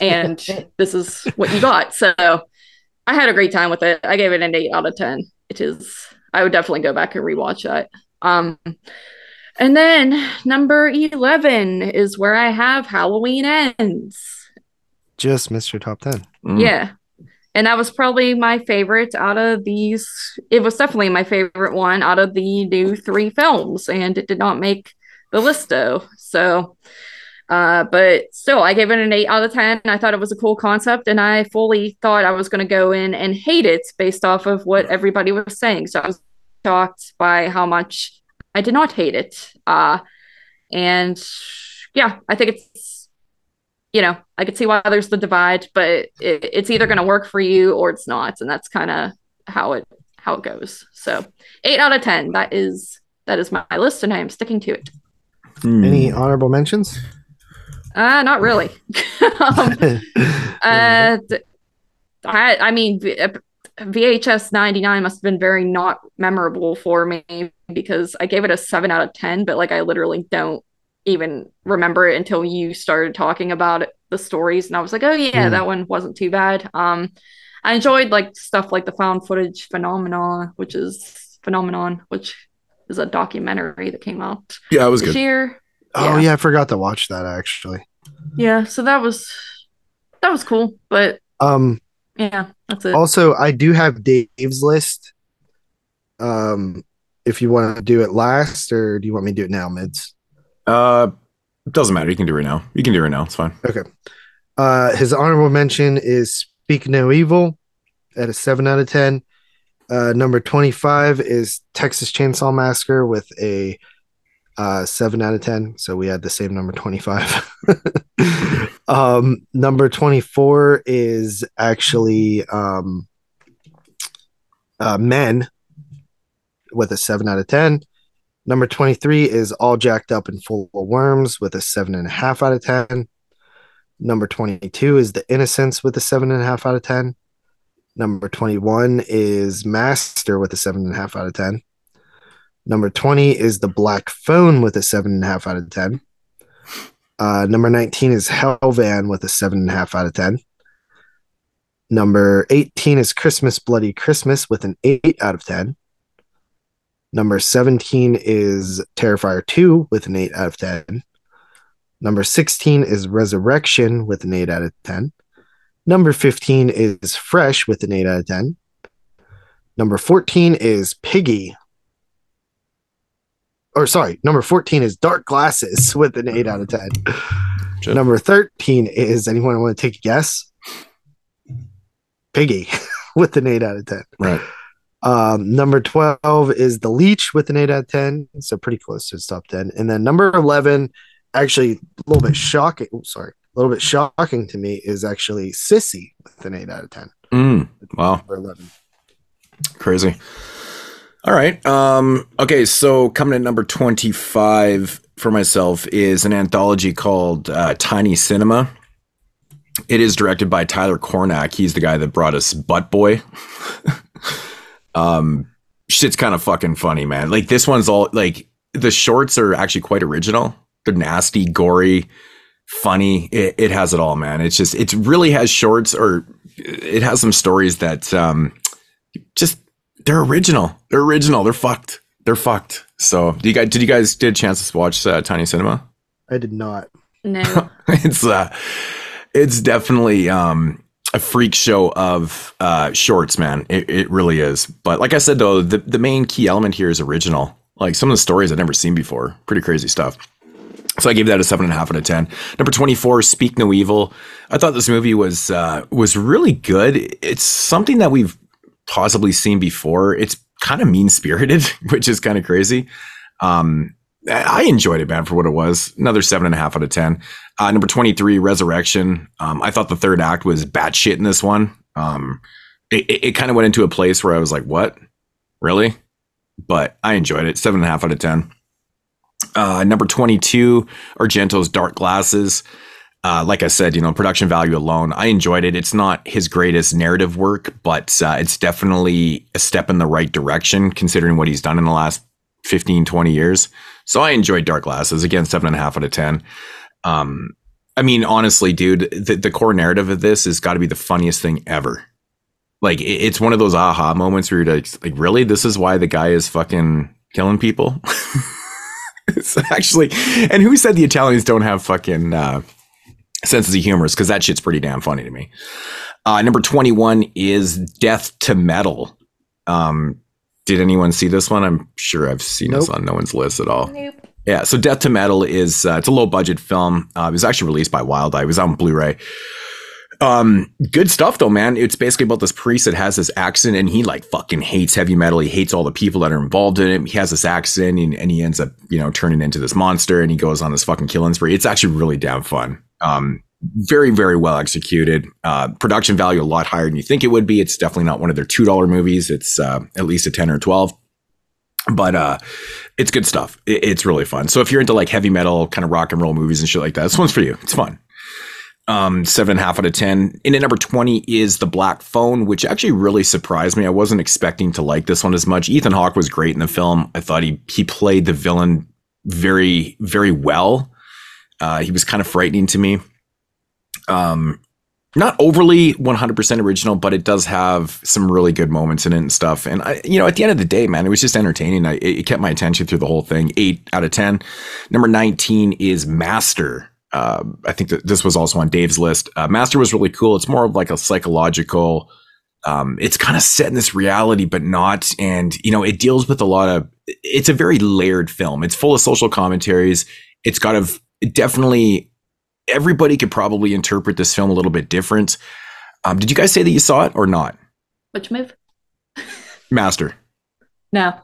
and this is what you got. So I had a great time with it. I gave it an eight out of ten. It is. I would definitely go back and rewatch that. Um, and then number eleven is where I have Halloween ends. Just missed your top 10. Mm. Yeah. And that was probably my favorite out of these. It was definitely my favorite one out of the new three films, and it did not make the list though. So, uh, but still, I gave it an eight out of 10. I thought it was a cool concept, and I fully thought I was going to go in and hate it based off of what everybody was saying. So I was shocked by how much I did not hate it. Uh, and yeah, I think it's you know, I could see why there's the divide, but it, it's either going to work for you or it's not, and that's kind of how it how it goes. So, eight out of ten. That is that is my list, and I am sticking to it. Hmm. Any honorable mentions? Uh not really. um, uh, I I mean, V- uh, VHS ninety nine must have been very not memorable for me because I gave it a seven out of ten, but like I literally don't even remember it until you started talking about it, the stories, and I was like, oh yeah, Hmm. that one wasn't too bad. Um, I enjoyed like stuff like the found footage phenomenon, which is phenomenon, which is a documentary that came out Yeah, it was this good. year. Oh Yeah. yeah, I forgot to watch that actually. Yeah, so that was that was cool, but Um yeah, that's it. also I do have Dave's list. Um if you want to do it last or do you want me to do it now, mids? Uh, doesn't matter. You can do it right now. You can do it right now. It's fine. Okay. Uh his honorable mention is Speak No Evil at a 7 out of 10. Uh number 25 is Texas Chainsaw Massacre with a uh 7 out of 10. So we had the same number 25. um number 24 is actually um uh Men with a 7 out of 10. Number 23 is All Jacked Up and Full of Worms with a 7.5 out of 10. Number 22 is The Innocents with a 7.5 out of 10. Number 21 is Master with a 7.5 out of 10. Number 20 is The Black Phone with a 7.5 out of 10. Uh, number 19 is Hellvan with a 7.5 out of 10. Number 18 is Christmas Bloody Christmas with an 8 out of 10. Number 17 is Terrifier 2 with an 8 out of 10. Number 16 is Resurrection with an 8 out of 10. Number 15 is Fresh with an 8 out of 10. Number 14 is Piggy. Or sorry, number 14 is Dark Glasses with an 8 out of 10. Shit. Number 13 is anyone want to take a guess? Piggy with an 8 out of 10. Right. Um, number 12 is The Leech with an 8 out of 10. So pretty close to its top 10. And then number 11, actually a little bit shocking. oh, sorry. A little bit shocking to me is actually Sissy with an 8 out of 10. Mm. Wow. Number 11. Crazy. All right. Um, okay, so coming at number 25 for myself is an anthology called uh, Tiny Cinema. It is directed by Tyler Cornack. He's the guy that brought us Butt Boy. um, shit's kind of fucking funny, man. Like this one's all like the shorts are actually quite original. They're nasty, gory, funny. It, it has it all, man. It's just it really has shorts or it has some stories that um just they're original. They're original. They're fucked. They're fucked. So, do you guys did you guys did a chance to watch uh, Tiny Cinema? I did not. No. it's uh it's definitely um a freak show of uh shorts, man. It, it really is. But like I said though, the, the main key element here is original. Like some of the stories I've never seen before. Pretty crazy stuff. So I gave that a seven and a half out of ten. Number twenty four, Speak No Evil. I thought this movie was uh was really good. It's something that we've possibly seen before. It's kind of mean spirited, which is kind of crazy. Um I enjoyed it, man, for what it was. Another seven and a half out of ten. Uh, number twenty three, Resurrection. Um, I thought the third act was batshit in this one. Um, it, it, it kind of went into a place where I was like, "What, really?" But I enjoyed it. Seven and a half out of ten. Uh, number twenty two, Argento's Dark Glasses. Uh, like I said, you know, production value alone, I enjoyed it. It's not his greatest narrative work, but uh, it's definitely a step in the right direction considering what he's done in the last 15, 20 years. So I enjoyed Dark Glasses. Again, seven and a half out of 10. Um, I mean, honestly, dude, the, the core narrative of this has got to be the funniest thing ever. Like, it, it's one of those aha moments where you're like, like, really? This is why the guy is fucking killing people? it's actually, and who said the Italians don't have fucking uh, senses of humor? Because that shit's pretty damn funny to me. Uh, number 21 is Death to Metal. Um, did anyone see this one? I'm sure I've seen this on no one's list at all. Nope. Yeah, so Death to Metal is uh, it's a low budget film. Uh, it was actually released by Wild Eye. It was on Blu-ray. Um, good stuff though, man. It's basically about this priest that has this accent, and he like fucking hates heavy metal. He hates all the people that are involved in it. He has this accent, and, and he ends up, you know, turning into this monster, and he goes on this fucking killing spree. It's actually really damn fun. Um, very, very well executed. Uh, production value a lot higher than you think it would be. It's definitely not one of their two dollar movies. It's uh, at least a ten or twelve. But uh it's good stuff. It- it's really fun. So if you're into like heavy metal kind of rock and roll movies and shit like that this one's for you. It's fun. Um seven and a half out of ten. In at number 20 is the black phone which actually really surprised me. I wasn't expecting to like this one as much. Ethan hawke was great in the film. I thought he he played the villain very very well uh he was kind of frightening to me um not overly 100% original, but it does have some really good moments in it and stuff. And I, you know, at the end of the day, man, it was just entertaining. I, it kept my attention through the whole thing. Eight out of 10. Number 19 is Master. Uh, I think that this was also on Dave's list. Uh, Master was really cool. It's more of like a psychological, um, it's kind of set in this reality, but not. And, you know, it deals with a lot of, it's a very layered film. It's full of social commentaries. It's got a definitely everybody could probably interpret this film a little bit different. Um, did you guys say that you saw it or not? Which move? Master. No.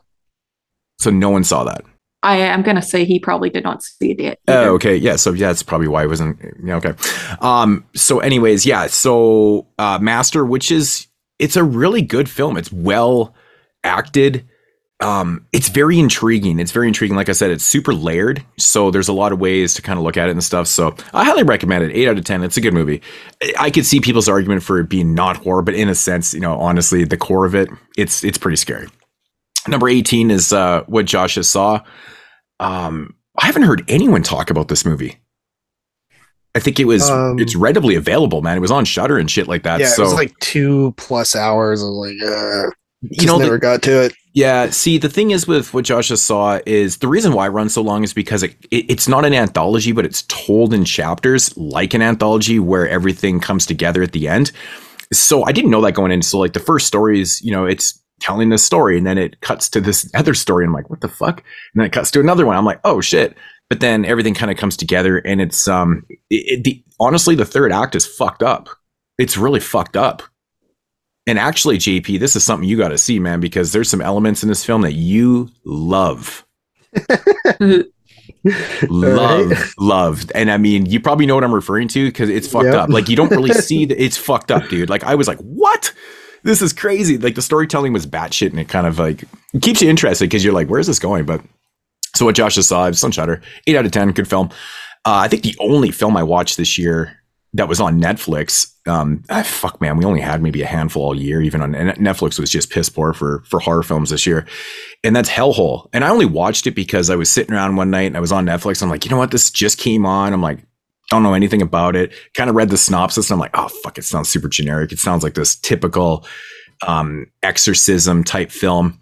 So no one saw that. I am gonna say he probably did not see it yet. Oh, okay. Yeah. So yeah, that's probably why it wasn't. Yeah. Okay. Um. So, anyways, yeah. So, uh, Master, which is it's a really good film. It's well acted. Um, it's very intriguing. It's very intriguing. Like I said, it's super layered. So there's a lot of ways to kind of look at it and stuff. So I highly recommend it. Eight out of ten. It's a good movie. I- could see people's argument for it being not horror, but in a sense, you know, honestly, the core of it, it's it's pretty scary. Number 18 is uh, what Josiah Saw. Um, I haven't heard anyone talk about this movie. I think it was Um, it's readily available, man. It was on Shudder and shit like that. yeah, so it was like two plus hours. of like, uh, just you know, the- never got to it. yeah. See, the thing is with what Josiah Saw is the reason why it runs so long is because it, it it's not an anthology, but it's told in chapters like an anthology where everything comes together at the end. So I didn't know that going in. So like the first story is, you know, it's telling this story and then it cuts to this other story. And I'm like, what the fuck? And then it cuts to another one. I'm like, oh shit. But then everything kind of comes together and it's um it, the honestly the third act is fucked up. It's really fucked up. And actually, JP, this is something you got to see, man, because there's some elements in this film that you love. love, Right. love. And I mean, you probably know what I'm referring to because it's fucked Yep. up. Like, you don't really see that it's fucked up, dude. Like, I was like, what? this is crazy. Like the storytelling was batshit, and it kind of like keeps you interested because you're like, where's this going? But so what Josiah Saw, it's on Shudder, eight out of ten, good film. Uh, I think the only film I watched this year that was on Netflix. Um, ah, fuck, man, we only had maybe a handful all year. Even on Netflix was just piss poor for for horror films this year, and that's Hellhole. And I only watched it because I was sitting around one night and I was on Netflix. I'm like, you know what, this just came on. I'm like, don't know anything about it. Kind of read the synopsis and I'm like, oh fuck, it sounds super generic. It sounds like this typical um, exorcism type film.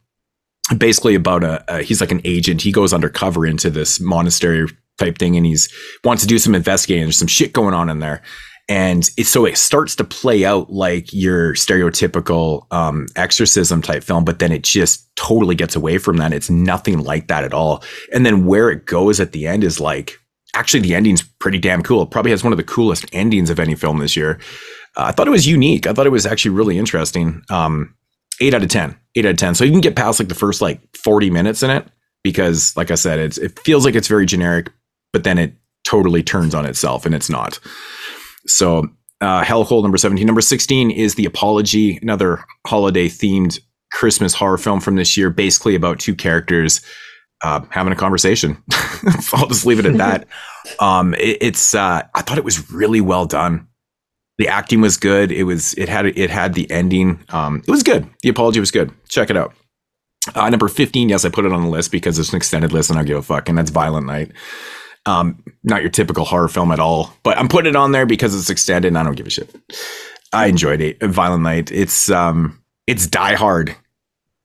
Basically about a, a he's like an agent. He goes undercover into this monastery type thing and he's wants to do some investigating. There's some shit going on in there. And it, so it starts to play out like your stereotypical um, exorcism type film, but then it just totally gets away from that. It's nothing like that at all. And then where it goes at the end is like, actually, the ending's pretty damn cool. It probably has one of the coolest endings of any film this year. Uh, I thought it was unique. I thought it was actually really interesting. Um, eight out of 10, eight out of 10. So you can get past like the first like 40 minutes in it because, like I said, it's, it feels like it's very generic, but then it totally turns on itself and it's not. So, uh, Hellhole number 17. Number 16 is The Apology, another holiday themed Christmas horror film from this year, basically about two characters uh, having a conversation. I'll just leave it at that. um, it, it's, uh, I thought it was really well done. The acting was good. It was, it had, it had the ending. Um, it was good. The Apology was good. Check it out. Uh, number 15, yes, I put it on the list because it's an extended list and I give a fuck, and that's Violent Night. Um, not your typical horror film at all, but I'm putting it on there because it's extended and I don't give a shit. I enjoyed it. Violent Night. It's um it's Die Hard.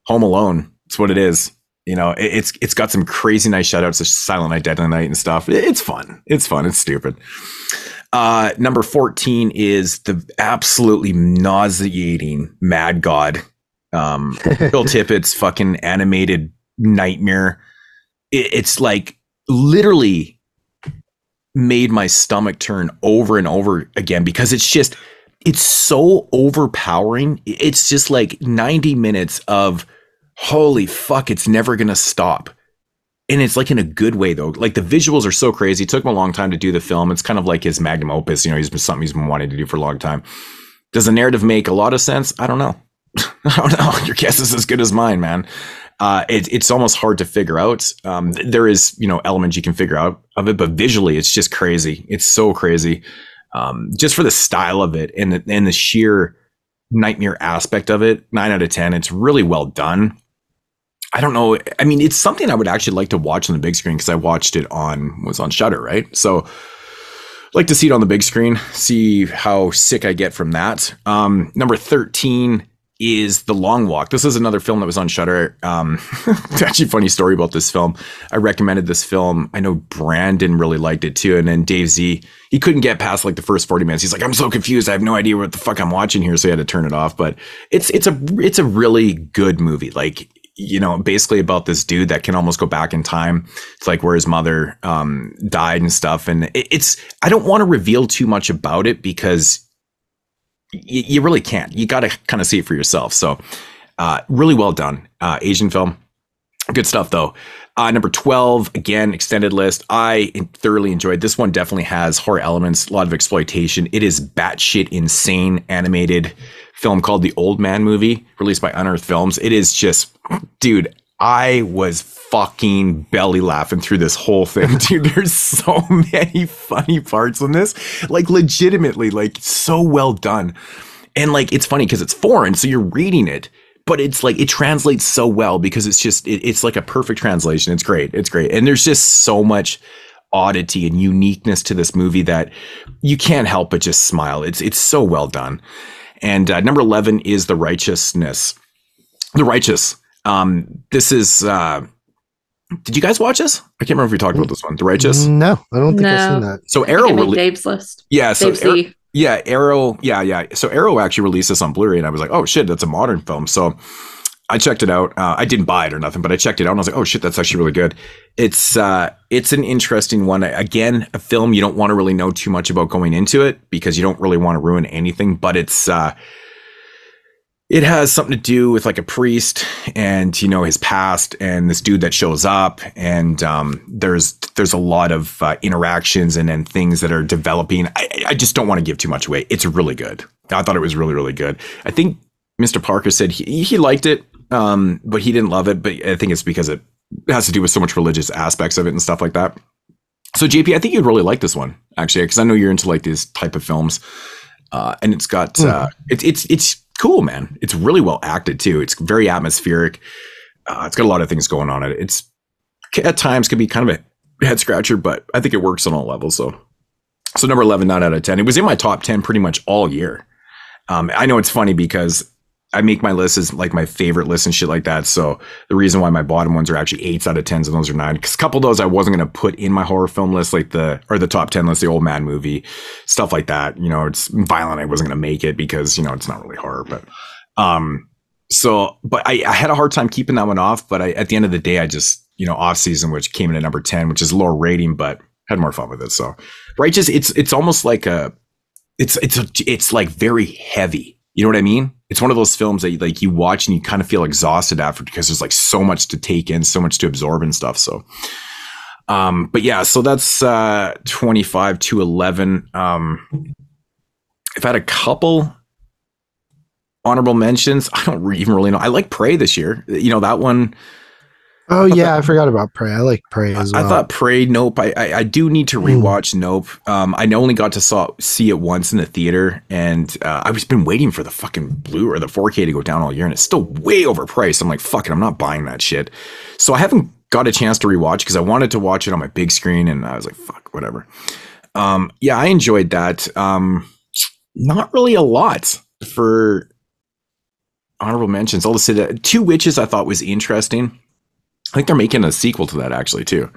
Home Alone. It's what it is. You know, it, it's it's got some crazy nice shoutouts to Silent Night, Deadly Night and stuff. It's fun. It's fun. It's stupid. Uh, number 14 is the absolutely nauseating Mad God. Um, Phil Tippett's fucking animated nightmare. It, it's like literally made my stomach turn over and over again because it's just it's so overpowering. It's just like 90 minutes of holy fuck, it's never gonna stop. And it's like in a good way though. Like the visuals are so crazy. It took him a long time to do the film. It's kind of like his magnum opus. You know, he's been something he's been wanting to do for a long time. Does the narrative make a lot of sense? I don't know. I don't know. Your guess is as good as mine, man uh, it, it's almost hard to figure out. Um, there is, you know, elements you can figure out of it, but visually, it's just crazy. It's so crazy, um, just for the style of it and the, and the sheer nightmare aspect of it. Nine out of ten. It's really well done. I don't know. I mean, it's something I would actually like to watch on the big screen because I watched it on was on Shudder, right? So like to see it on the big screen, see how sick I get from that. Um, number 13 is The Long Walk. This is another film that was on Shudder. Um, actually, funny story about this film. I recommended this film. I know Brandon really liked it too, and then Dave Z. He couldn't get past like the first forty minutes. He's like, "I'm so confused. I have no idea what the fuck I'm watching here," so he had to turn it off. But it's it's a it's a really good movie. Like you know, basically about this dude that can almost go back in time. It's like where his mother um, died and stuff. And it, it's I don't want to reveal too much about it because you, you really can't. You got to kind of see it for yourself. So, uh, really well done, uh, Asian film. Good stuff though. Uh, number 12, again, extended list. I thoroughly enjoyed this one. Definitely has horror elements, a lot of exploitation. It is batshit insane animated film called The Old Man Movie, released by Unearthed Films. It is just, dude, I was fucking belly laughing through this whole thing, dude. There's so many funny parts in this, like legitimately, like so well done. And like it's funny because it's foreign, so you're reading it, but it's like it translates so well because it's just it, it's like a perfect translation. It's great. It's great, and there's just so much oddity and uniqueness to this movie that you can't help but just smile. It's it's so well done. And uh, number eleven is the righteousness, the righteous. Um, this is. Uh, did you guys watch this? I can't remember if we talked about this one. The Righteous. No, I don't think No. I've seen that. So I Arrow. think I rele- Dave's list. yeah. So Dave Ar- Z. yeah, Arrow. Yeah, yeah. So Arrow actually released this on Blu-ray, and I was like, oh shit, that's a modern film. So I checked it out. Uh, I didn't buy it or nothing, but I checked it out, and I was like, oh shit, that's actually really good. It's uh, it's an interesting one. Again, a film you don't want to really know too much about going into it because you don't really want to ruin anything. But it's uh, it has something to do with like a priest and you know his past and this dude that shows up and um, there's there's a lot of uh, interactions and then things that are developing I, I just don't want to give too much away it's really good i thought it was really really good i think Mr. Parker said he, he liked it, um, but he didn't love it. But I think it's because it has to do with so much religious aspects of it and stuff like that. So JP, I think you'd really like this one actually, because I know you're into like these type of films, uh, and it's got uh, it's it's it's cool, man. It's really well acted too. It's very atmospheric. Uh, it's got a lot of things going on it. It's at times can be kind of a head scratcher, but I think it works on all levels. So, so number eleven, nine out of ten. It was in my top ten pretty much all year. Um, I know it's funny because I make my list as like my favorite list and shit like that. So the reason why my bottom ones are actually eights out of tens and those are nine, because a couple of those I wasn't to put in my horror film list, like the or the top ten list, the old man movie, stuff like that. You know, it's violent. I wasn't to make it because you know it's not really horror, but um, so but I, I had a hard time keeping that one off. But I, at the end of the day, I just you know off season, which came in at number ten, which is lower rating, but had more fun with it. So righteous, it's it's almost like a it's it's a, it's like very heavy. You know what I mean? It's one of those films that you, like you watch and you kind of feel exhausted after because there's like so much to take in, so much to absorb and stuff. So, um, but yeah, so that's uh 25 to 11. Um, I've had a couple honorable mentions. I don't even really know. I like Prey this year. You know that one. Oh yeah, I forgot about Prey. I like Prey as well. I thought Prey, Nope. I, I, I do need to rewatch Nope. Um, I only got to saw see it once in the theater, and uh, I've just been waiting for the fucking blue or the 4K to go down all year, and it's still way overpriced. I'm like, fuck it, I'm not buying that shit. So I haven't got a chance to rewatch because I wanted to watch it on my big screen, and I was like, fuck, whatever. Um, yeah, I enjoyed that. Um, not really a lot for honorable mentions. I'll just say that Two Witches I thought was interesting. I think they're making a sequel to that actually too.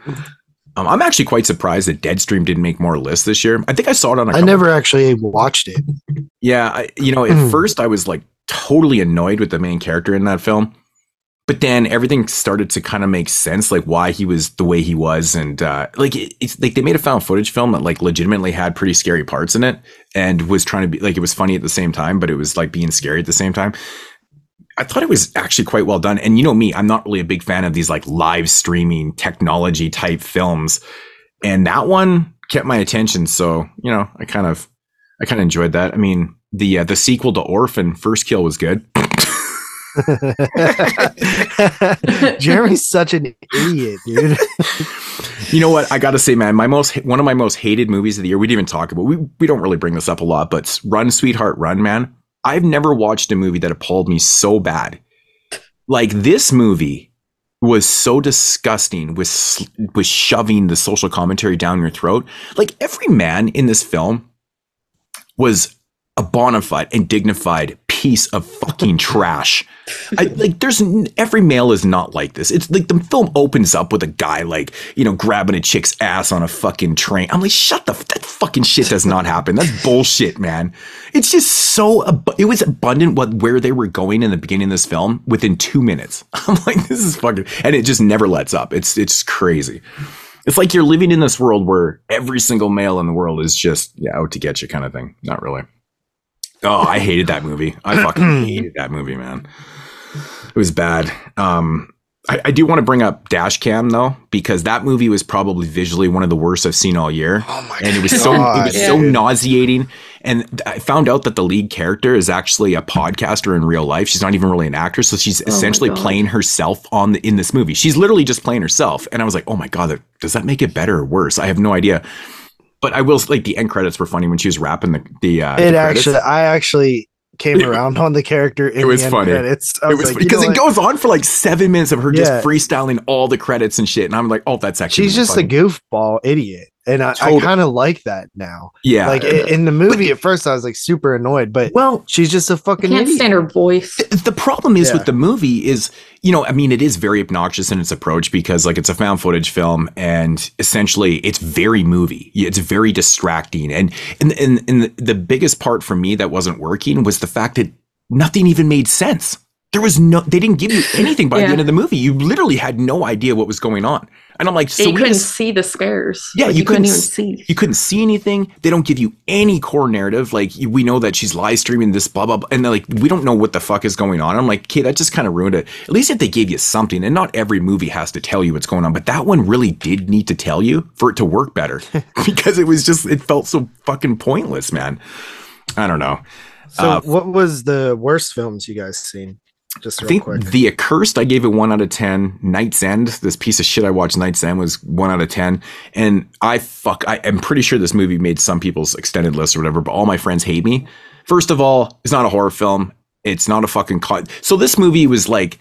Um, I'm actually quite surprised that Deadstream didn't make more lists this year. I think I saw it on. a I never actually watched it. Yeah, I, you know, at Mm. first I was like totally annoyed with the main character in that film, but then everything started to kind of make sense, like why he was the way he was, and uh, like it, it's like they made a found footage film that like legitimately had pretty scary parts in it, and was trying to be like it was funny at the same time, but it was like being scary at the same time. I thought it was actually quite well done. And you know me, I'm not really a big fan of these like live streaming technology type films. And that one kept my attention. So, you know, I kind of I kind of enjoyed that. I mean, the uh, the sequel to Orphan, First Kill was good. Jeremy's such an idiot, dude. You know what? I got to say, man, my most one of my most hated movies of the year. We didn't even talk about. We we don't really bring this up a lot, but Run, Sweetheart, Run, man. I've never watched a movie that appalled me so bad. Like this movie was so disgusting with with shoving the social commentary down your throat. Like every man in this film was a bona fide and dignified piece of fucking trash. I, like there's every male is not like this. It's like the film opens up with a guy like you know grabbing a chick's ass on a fucking train. I'm like, shut the that fucking shit does not happen. That's bullshit, man. It's just so it was abundant what where they were going in the beginning of this film within two minutes. I'm like, this is fucking, and it just never lets up. It's it's crazy. It's like you're living in this world where every single male in the world is just yeah out to get you kind of thing. Not really. Oh, I hated that movie. I fucking hated that movie, man. It was bad. Um, I, I do want to bring up Dash Cam though, because that movie was probably visually one of the worst I've seen all year. Oh my and it was so it God, was so dude. nauseating. And I found out that the lead character is actually a podcaster in real life. She's not even really an actress, so she's Oh essentially God. playing herself on the, in this movie. She's literally just playing herself. And I was like, oh my god, that, does that make it better or worse? I have no idea. But I will like the end credits were funny when she was rapping the the. Uh, it the actually, I actually came around on the character. In it was funny. Credits. It was like, because you it goes on for like seven minutes of her just freestyling all the credits and shit, and I'm like, oh, that's actually She's just a goofball idiot, and I, I kind of like that now. yeah. Like i- in the movie, at first I was like super annoyed, but well, she's just a fucking can't idiot. stand her voice. th- the problem is Yeah. with the movie is, you know, I mean, it is very obnoxious in its approach because like it's a found footage film and essentially it's very movie. It's very distracting, and and and, and the, the biggest part for me that wasn't working was the fact that nothing even made sense. There was no, they didn't give you anything by Yeah. the end of the movie. You literally had no idea what was going on, and I'm like, so you couldn't see the scares. Yeah, Like, you couldn't couldn't even see. you couldn't see anything. They don't give you any core narrative. Like we know that she's live streaming this blah blah, blah and they're like we don't know what the fuck is going on. I'm like, okay, that just kind of ruined it. At least if they gave you something, and not every movie has to tell you what's going on, but that one really did need to tell you for it to work better because it was just it felt so fucking pointless, man. I don't know. So, Uh, what was the worst films you guys seen? Just I think quick. The Accursed, I gave it one out of 10. Night's End, this piece of shit I watched, Night's End, was one out of 10. And I fuck, I am pretty sure this movie made some people's extended list or whatever, but all my friends hate me. First of all, it's not a horror film. It's not a fucking. Co- so this movie was like,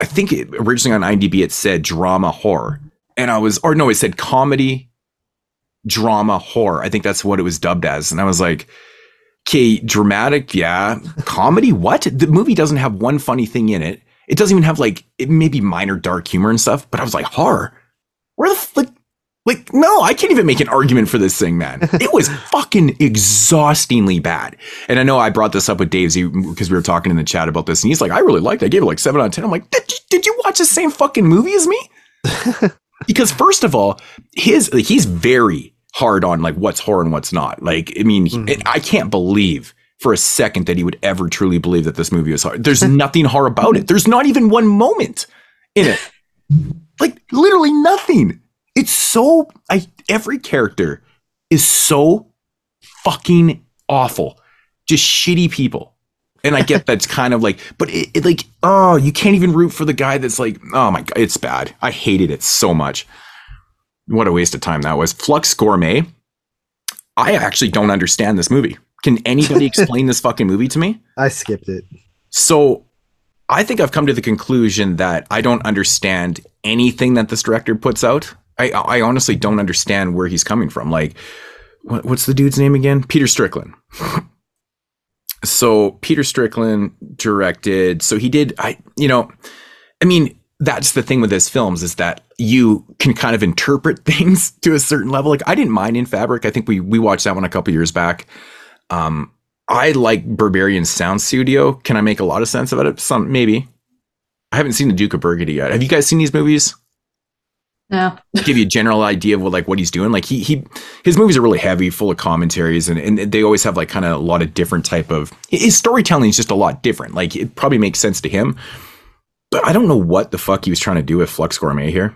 I think it, originally on IMDb it said drama horror. And I was, or no, it said comedy, drama horror. I think that's what it was dubbed as. And I was like, okay, dramatic, yeah. Comedy, what? The movie doesn't have one funny thing in it. It doesn't even have like it maybe minor dark humor and stuff. But I was like, horror. Where the f- like, like no, I can't even make an argument for this thing, man. It was fucking exhaustingly bad. And I know I brought this up with Dave because we were talking in the chat about this, and he's like, I really liked. it. I gave it like seven out of ten. I'm like, did you, did you watch the same fucking movie as me? because first of all, his like, he's very hard on like what's horror and what's not. Like, I mean, he- Mhm. I can't believe for a second that he would ever truly believe that this movie was horror. There's nothing horror about it. There's not even one moment in it. Like literally nothing. It's so I every character is so fucking awful. Just shitty people. And I get that's kind of like, but it, it like, oh, you can't even root for the guy that's like, oh my god, it's bad. I hated it so much. What a waste of time that was. Flux Gourmet. I actually don't understand this movie. Can anybody explain this fucking movie to me? I skipped it. So I think I've come to the conclusion that I don't understand anything that this director puts out. I, I honestly don't understand where he's coming from. Like, what, what's the dude's name again? Peter Strickland. so Peter Strickland directed. So he did. I you know, I mean, that's the thing with those films is that you can kind of interpret things to a certain level. Like I didn't mind in Fabric. I think we we watched that one a couple years back. Um, I like Berberian Sound Studio. Can I make a lot of sense about it? Some maybe. I haven't seen the Duke of Burgundy yet. Have you guys seen these movies? No. Give you a general idea of what like what he's doing. Like he he his movies are really heavy, full of commentaries, and, and they always have like kind of a lot of different type of his storytelling is just a lot different. Like it probably makes sense to him, but I don't know what the fuck he was trying to do with Flux Gourmet here.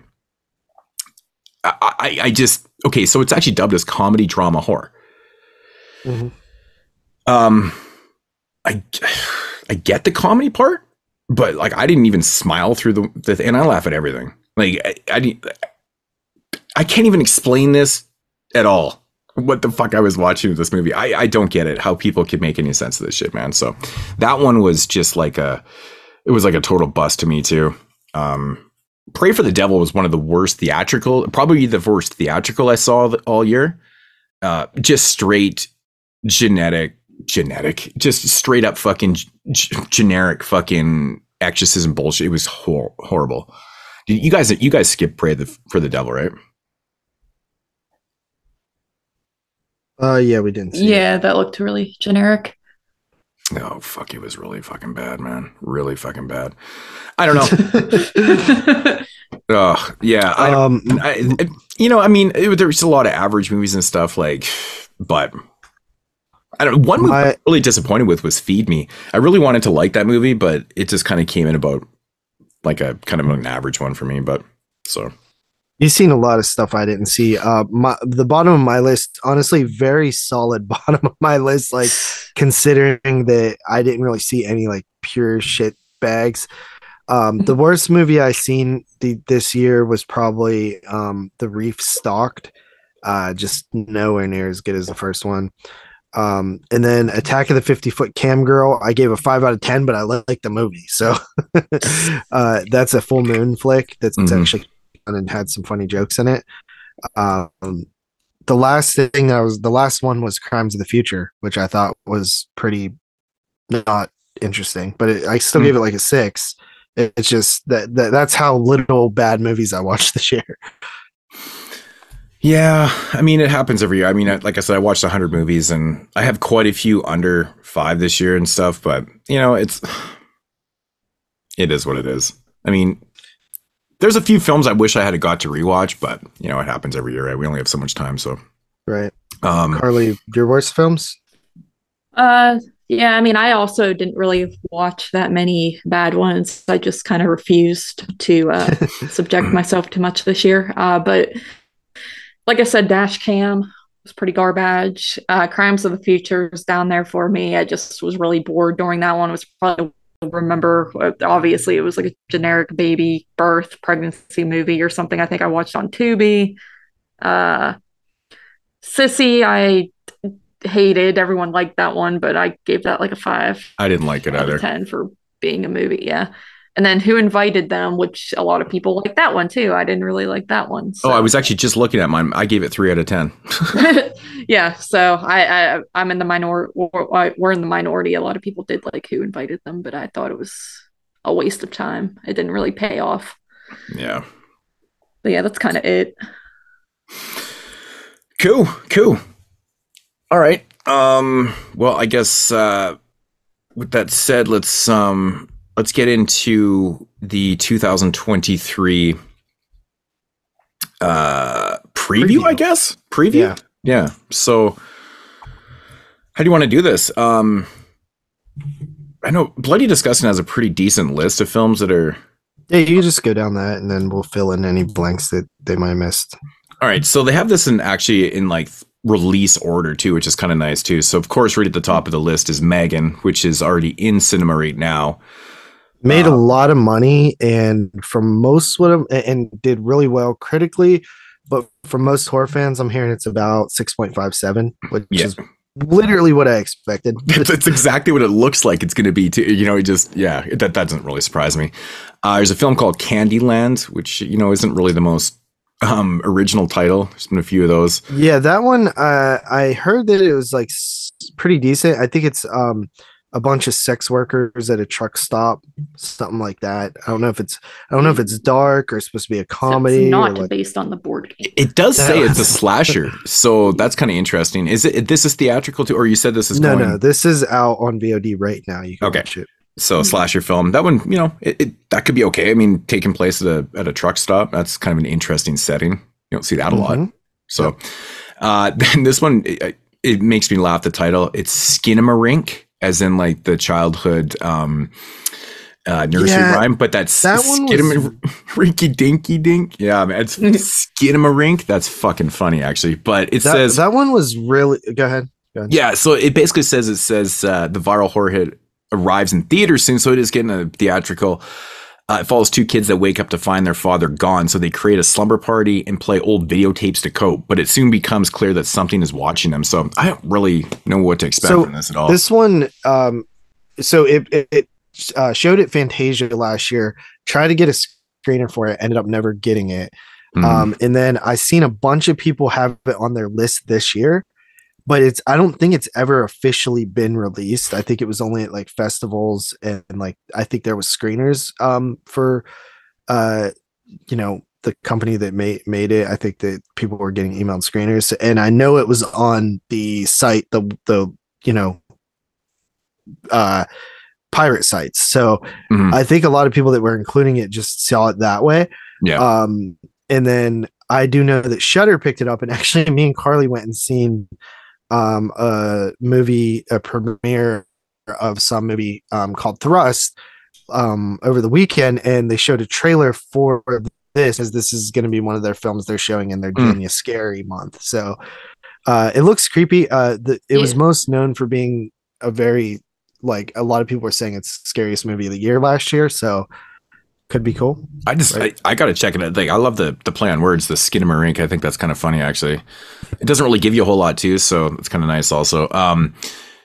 I I, I just okay, so it's actually dubbed as comedy drama horror. Mhm. Um, I I get the comedy part, but like I didn't even smile through the, the and I laugh at everything. Like I, I I can't even explain this at all. What the fuck I was watching with this movie? I I don't get it. How people could make any sense of this shit, man. So that one was just like a, it was like a total bust to me too. Um, Pray for the Devil was one of the worst theatrical, probably the worst theatrical I saw all year. Uh, just straight genetic, genetic, just straight up fucking g- g- generic fucking exorcism bullshit. It was hor- horrible. Did You guys, you guys skipped Pray the, for the Devil, right? Uh, yeah, we didn't. See it. Yeah, that looked really generic. Oh fuck, it was really fucking bad, man. Really fucking bad. I don't know. Ugh, yeah. I, Um, I, I- you know, I mean, it, there's a lot of average movies and stuff like, but I don't. One movie My- I'm really disappointed with was Feed Me. I really wanted to like that movie, but it just kind of came in about like a kind of an average one for me. But so You've seen a lot of stuff I didn't see. Uh, my the bottom of my list, honestly, very solid bottom of my list. Like considering that I didn't really see any like pure shit bags. Um, the worst movie I seen the, this year was probably um, The Reef Stalked. Uh, just nowhere near as good as the first one. Um, and then Attack of the 50 Foot Cam Girl, I gave a five out of 10, but I like the movie. So uh, that's a full moon flick that's Mhm. actually fun and had some funny jokes in it. Um, the last thing that was the last one was Crimes of the Future, which I thought was pretty not interesting, but it, I still Hmm. gave it like a six. It- It's just that, that that's how little bad movies I watched this year. yeah, I mean, it happens every year. I mean, I, like I said, I watched hundred movies, and I have quite a few under five this year and stuff. But you know, it's it is what it is. I mean, there's a few films I wish I had got to rewatch, but you know, it happens every year. Right? We only have so much time, so. Right. Um, Carly, your worst films? Uh, yeah, I mean, I also didn't really watch that many bad ones. I just kind of refused to uh, subject myself to much this year. Uh, but like I said, Dash Cam was pretty garbage. Uh, Crimes of the Future is down there for me. I just was really bored during that one. It was probably remember obviously it was like a generic baby birth pregnancy movie or something i think i watched on tubi uh sissy i hated everyone liked that one but i gave that like a five I didn't like it either. of 10 for being a movie yeah and then who invited them which a lot of people like that one too i didn't really like that one Oh, so- I was actually just looking at mine. I gave it three out of ten. yeah so I, I i'm in the minority we're in the minority a lot of people did like who invited them but i thought it was a waste of time it didn't really pay off yeah. but yeah that's kind of it Cool. Cool. All right. Um. Well, I guess uh, with that said, let's um let's get into the 2023 uh preview. I guess preview. Yeah. Yeah. So, how do you want to do this? Um. I know Bloody Disgusting has a pretty decent list of films that are Yeah, you just go down that and then we'll fill in any blanks that they might have missed. All right, so they have this in actually in like release order too, which is kind of nice too. So of course, right at the top of the list is Megan, which is already in cinema right now. Made a lot of money and from most what I'm, and did really well critically, but from most horror fans, I'm hearing it's about 6.57, which Yeah. is literally what I expected. That's, that's exactly what it looks like it's going to be too. You know, it just yeah, that that doesn't really surprise me. Uh, there's a film called Candyland, which you know isn't really the most um, original title. There's been a few of those. Yeah, that one uh, I heard that it was like s- pretty decent. I think it's um a bunch of sex workers at a truck stop, something like that. I don't know if it's I don't know if it's dark or it's supposed to be a So comedy. it's not like, based on the board game It does say it's a slasher, so that's kind of interesting. Is it? This is theatrical too, or you said this is no, going? no, this is out on VOD right now. You can Okay. watch it. So Hmm. a slasher film. That one, you know, it, it that could be okay. I mean, taking place at a at a truck stop. That's kind of an interesting setting. You don't see that a lot. Mhm. So, uh, then this one, it, it makes me laugh. The title, it's Skinamarink, as in like the childhood um, uh, nursery Yeah, rhyme, but that's that one was- Rinky Dinky Dink. Yeah, man, it's Skinamarink. That's fucking funny, actually. But it That, says that one was really go ahead. yeah, so it basically says it says uh, the viral horror hit arrives in theaters soon, so it is getting a theatrical. Uh, it follows two kids that wake up to find their father gone, so they create a slumber party and play old videotapes to cope. But it soon becomes clear that something is watching them. So I don't really know what to expect So from this at all. This one, um, so it it, it uh, showed at Fantasia last year. Tried to get a screener for it, ended up never getting it. Mhm. Um, and then I seen a bunch of people have it on their list this year, but it's I don't think it's ever officially been released. I think it was only at like festivals and, like I think there was screeners um for uh you know the company that made made it. I think that people were getting emailed screeners, and I know it was on the site the the you know uh pirate sites. So Mhm. I think a lot of people that were including it just saw it that way. Yeah. Um, and then I do know that Shudder picked it up, and actually, me and Carly went and seen um, a movie, a premiere of some movie um, called Thrust um, over the weekend, and they showed a trailer for this, as this is going to be one of their films they're showing in their Mm. Genius Scary month. So uh, it looks creepy. Uh, the, it was most known for being a very like a lot of people were saying it's scariest movie of the year last year. So could be cool. I just right. I, I gotta check it out. Like I love the the play on words, the Skinamarink. I think that's kind of funny actually. It doesn't really give you a whole lot too, so it's kind of nice also. Um,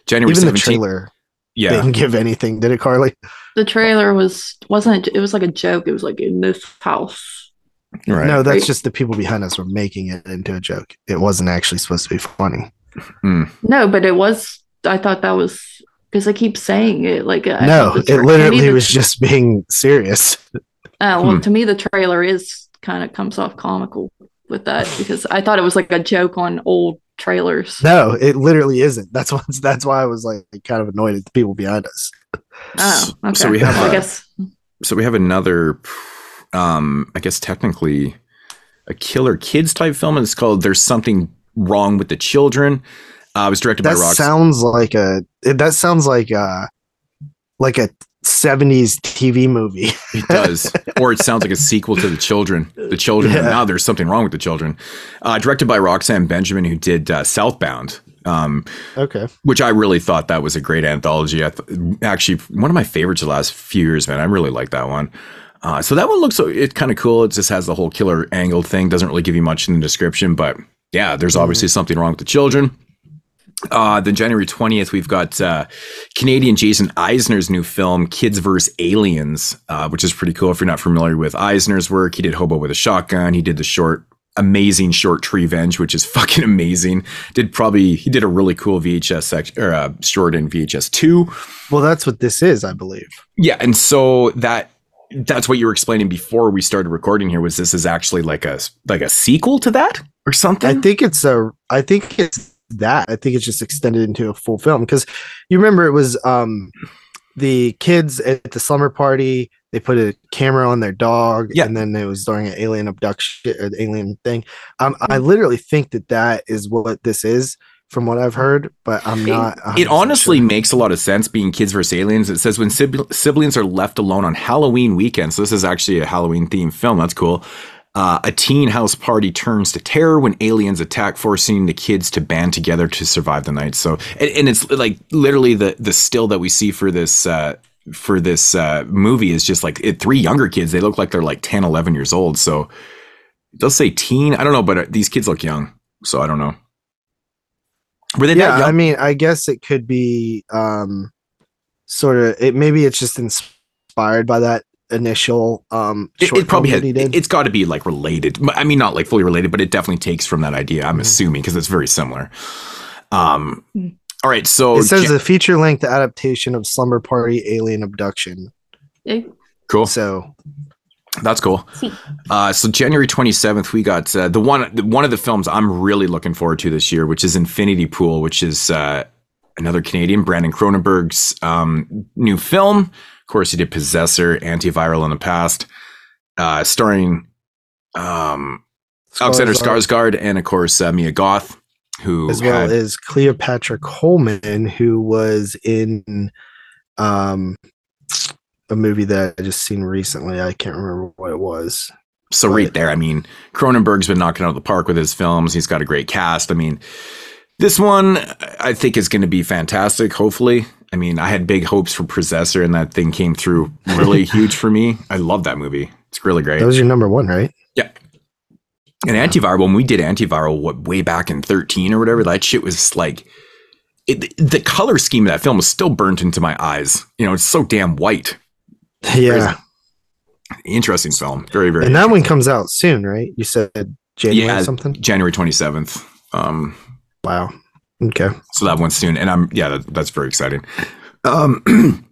January Even the trailer yeah. didn't give anything, did it, Carly? the trailer was wasn't it was like a joke it was like in this house Right. No, that's Right. just the people behind us were making it into a joke. It wasn't actually supposed to be funny. no but it was i thought that was because i keep saying it like I no, thought it tra- to me, literally the- was just being serious. uh, well Hmm. to me the trailer is kind of comes off comical with that because i thought it was like a joke on old trailers No, it literally isn't. That's what. That's why I was like kind of annoyed at the people behind us. oh okay So we have i a- guess so we have another um i guess technically a killer kids type film and it's called there's something wrong with the children uh, it was directed That by rox sounds like a. That sounds like a, like a 70s TV movie. It does, or it sounds like a sequel to the children. The children. Yeah. Now there's something wrong with the children. Uh, directed by Roxanne Benjamin, who did uh, Southbound. Um, okay. which I really thought that was a great anthology. I th- actually one of my favorites of the last few years, man. I really like that one. Uh, so that one looks it's kind of cool. It just has the whole killer angled thing. Doesn't really give you much in the description, but yeah, there's obviously something wrong with the children. Uh, then January 20th, we've got uh, Canadian Jason Eisener's new film, Kids vs. Aliens, uh, which is pretty cool. If you're not familiar with Eisener's work, he did Hobo with a Shotgun. He did the short, amazing short Treevenge, which is fucking amazing. Did probably, he did a really cool VHS section, or uh, short in VHS 2. Well, that's what this is, I believe. Yeah, and so that that's what you were explaining before we started recording here was this is actually like a like a sequel to that or something I think it's a. I think it's that. I think it's just extended into a full film because you remember it was um the kids at the slumber party. They put a camera on their dog, Yeah. and then it was during an alien abduction or the alien thing. Um, I literally think that that is what this is, from what I've heard, but I'm not. it 100% honestly sure. makes a lot of sense being kids versus aliens. It says when sib- siblings are left alone on Halloween weekend. So this is actually a Halloween themed film. That's cool. Uh, a teen house party turns to terror when aliens attack, forcing the kids to band together to survive the night. So, and, and it's like literally the the still that we see for this uh, for this uh, movie is just like it, three younger kids. They look like they're like 10, 11 years old. So does say teen. I don't know, but uh, these kids look young. So I don't know. Were they yeah i mean i guess it could be um sort of it maybe it's just inspired by that initial um It, short it probably film had. that he did. It's got to be like related. I mean, not like fully related, but it definitely takes from that idea. I'm Mhm. assuming because it's very similar. Um. Mm. All right. So it says Jan- a feature length adaptation of slumber party alien abduction Eh, cool. so That's cool. Uh, so January 27th, we got uh, the one one of the films I'm really looking forward to this year, which is Infinity Pool, which is uh, another Canadian, Brandon Cronenberg's um, new film. Of course, he did Possessor, Antiviral in the past, uh, starring um, Alexander Skarsgård, Skarsgård and of course uh, Mia Goth, who as well had, as cleopatra coleman who was in um a movie that i just seen recently i can't remember what it was So right there, I mean, Cronenberg's been knocking out of the park with his films. He's got a great cast. I mean, this one I think is going to be fantastic. Hopefully, I mean, I had big hopes for Possessor, and that thing came through really huge for me. I love that movie. It's really great. that was your number one right yeah. And antiviral, when we did antiviral, what way back in thirteen or whatever, that shit was like. It, the color scheme of that film was still burnt into my eyes. You know, it's so damn white. yeah Interesting film. Very, very. and that one comes out soon right you said january Yeah. something January twenty seventh. Um, wow okay. So that one's soon and i'm yeah that, that's very exciting. Um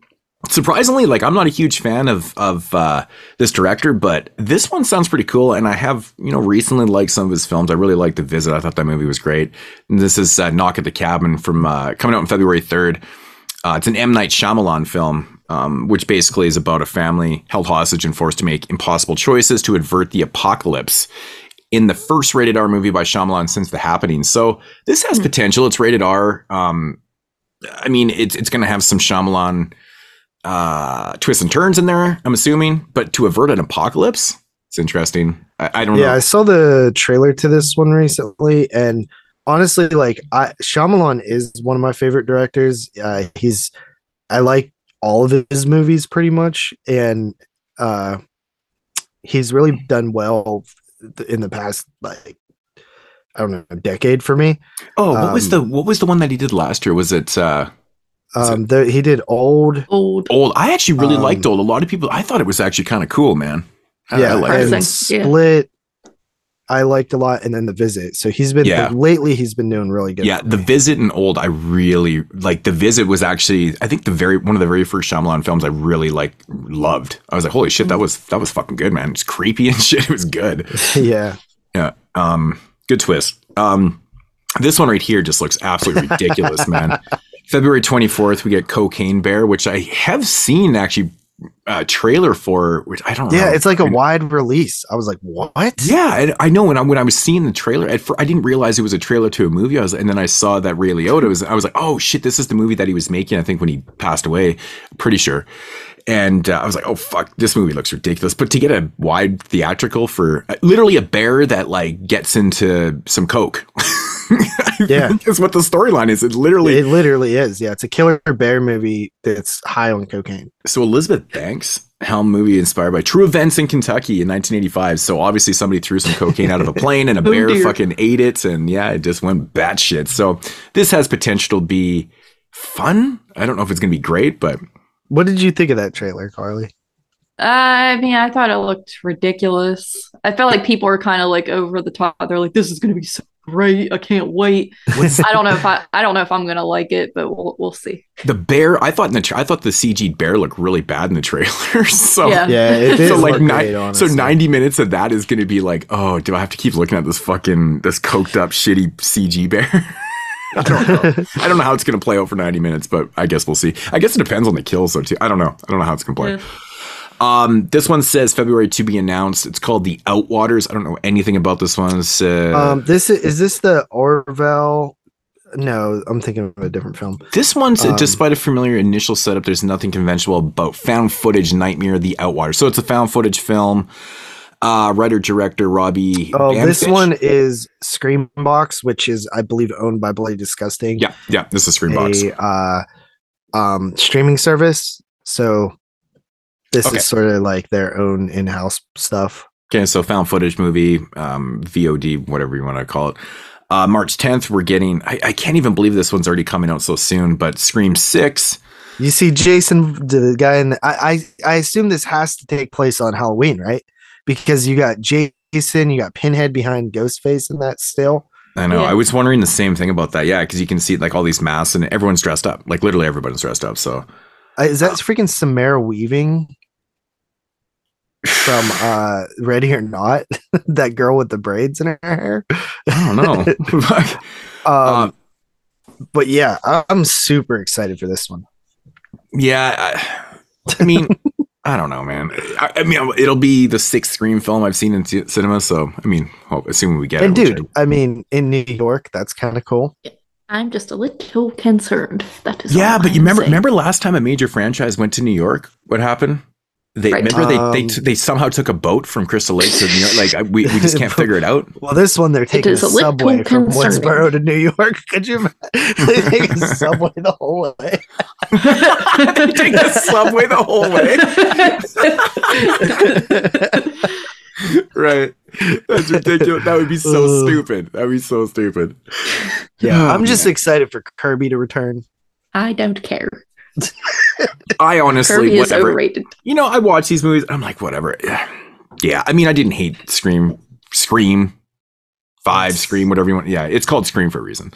surprisingly like i'm not a huge fan of of uh this director but this one sounds pretty cool and i have you know recently liked some of his films. I really liked the visit. I thought that movie was great. And this is uh, knock at the cabin from uh coming out on february 3rd uh, it's an M. Night Shyamalan film, um, which basically is about a family held hostage and forced to make impossible choices to avert the apocalypse in the first rated R movie by Shyamalan since The Happening. So this has potential. It's rated R. Um, I mean, it's it's going to have some Shyamalan uh, twists and turns in there. I'm assuming, but to avert an apocalypse, it's interesting. I, I don't yeah, I saw the trailer to this one recently, and honestly, like I Shyamalan is one of my favorite directors. Uh, he's I like all of his movies pretty much, and uh, he's really done well th- in the past like I don't know a decade for me. Oh, what was um, the what was the one that he did last year? Was it? Uh, Is Um, the, he did old, Old. old. I actually really Um, liked old. A lot of people. I thought it was actually kind of cool, man. I, yeah, I liked and it. Yeah. Split. I liked a lot, and then the visit. So he's been Yeah. lately. He's been doing really good. Yeah, the visit and old. I really like the visit. Was actually I think the very one of the very first Shyamalan films I really like loved. I was like, holy shit, that was that was fucking good, man. It's creepy and shit. It was good. yeah. Yeah. Um, good twist. Um, this one right here just looks absolutely ridiculous, man. February 24th, we get Cocaine Bear, which I have seen actually a trailer for, which I don't know. Yeah, it's like a wide release. I was like, what? Yeah, I, I know. When I when I was seeing the trailer, at I didn't realize it was a trailer to a movie. I was, and then I saw that Ray Liotta was. I was like, oh shit, this is the movie that he was making. I think when he passed away, pretty sure. and uh, I was like, "Oh fuck, this movie looks ridiculous." But to get a wide theatrical for uh, literally a bear that like gets into some coke, Yeah. is what the storyline is. It literally. It literally is. Yeah, it's a killer bear movie that's high on cocaine. so Elizabeth Banks helm movie inspired by true events in Kentucky in 1985. So obviously somebody threw some cocaine out of a plane and a Oh, bear dear. fucking ate it, and yeah, it just went batshit. So this has potential to be fun. I don't know if it's gonna be great, but What did you think of that trailer, Carly? Uh, I mean, I thought it looked ridiculous. I felt like people were kind of like over the top. They're like, "This is going to be so great! I can't wait." I don't know if I, I don't know if I'm going to like it, but we'll we'll see. the bear. I thought in the tra- I thought the CG bear looked really bad in the trailer. so Yeah. Yeah, it so like ni- great, so 90 minutes of that is going to be like oh do i have to keep looking at this fucking this coked up shitty cg bear i don't know i don't know how it's going to play out for 90 minutes but i guess we'll see i guess it depends on the kills though too i don't know i don't know how it's going to play Yeah. Um this one says february to be announced it's called the outwaters i don't know anything about this one uh, um, this is, is this the Orville? No, I'm thinking of a different film. This one's Um, despite a familiar initial setup, there's nothing conventional about found footage nightmare the outwater. So it's a found footage film. Uh writer director Robbie. Oh, this one is Screambox, which is, I believe, owned by Bloody Disgusting. Yeah, yeah, this is Screambox. a uh, um, streaming service. So this Okay. is sort of like their own in-house stuff. Okay, so found footage movie, um, VOD, whatever you want to call it. Uh, March 10th, we're getting. I, I can't even believe this one's already coming out so soon. But Scream Six. You see, Jason, the guy in the, I, I, I assume this has to take place on Halloween, right? Because you got Jason, you got Pinhead behind Ghostface in that still. I know. Yeah. I was wondering the same thing about that. Yeah, because you can see like all these masks and everyone's dressed up. Like literally everybody's dressed up. So Uh, is that freaking Samara Weaving from uh Ready or Not? that girl with the braids in her hair. I don't know. Um, Uh, but yeah, I- I'm super excited for this one. Yeah, I, I mean, I don't know, man. I, I mean, it'll be the sixth Scream film I've seen in c- cinema, so I mean, hope, assuming we get and it. which dude, I mean, in New York, that's kind of cool. I'm just a little concerned. That I- is. yeah, all but you I'm remember saying. remember last time a major franchise went to New York? What happened? They Right. remember they they Um, t- they somehow took a boat from Crystal Lake to New York. Like we we just can't figure it out. Well, this one they're taking a a subway from concerning. Woodsboro to New York. Could you? imagine? they take a subway the whole way. they take the subway the whole way. right. That's ridiculous. That would be so Ugh. stupid. That would be so stupid. Yeah, Oh, I'm just man. excited for Kirby to return. I don't care. I honestly, Kirby is whatever. overrated. You know, I watch these movies. I'm like, whatever. Yeah. Yeah. I mean, I didn't hate Scream, Scream, Five, It's- Scream, whatever you want. Yeah, it's called Scream for a reason.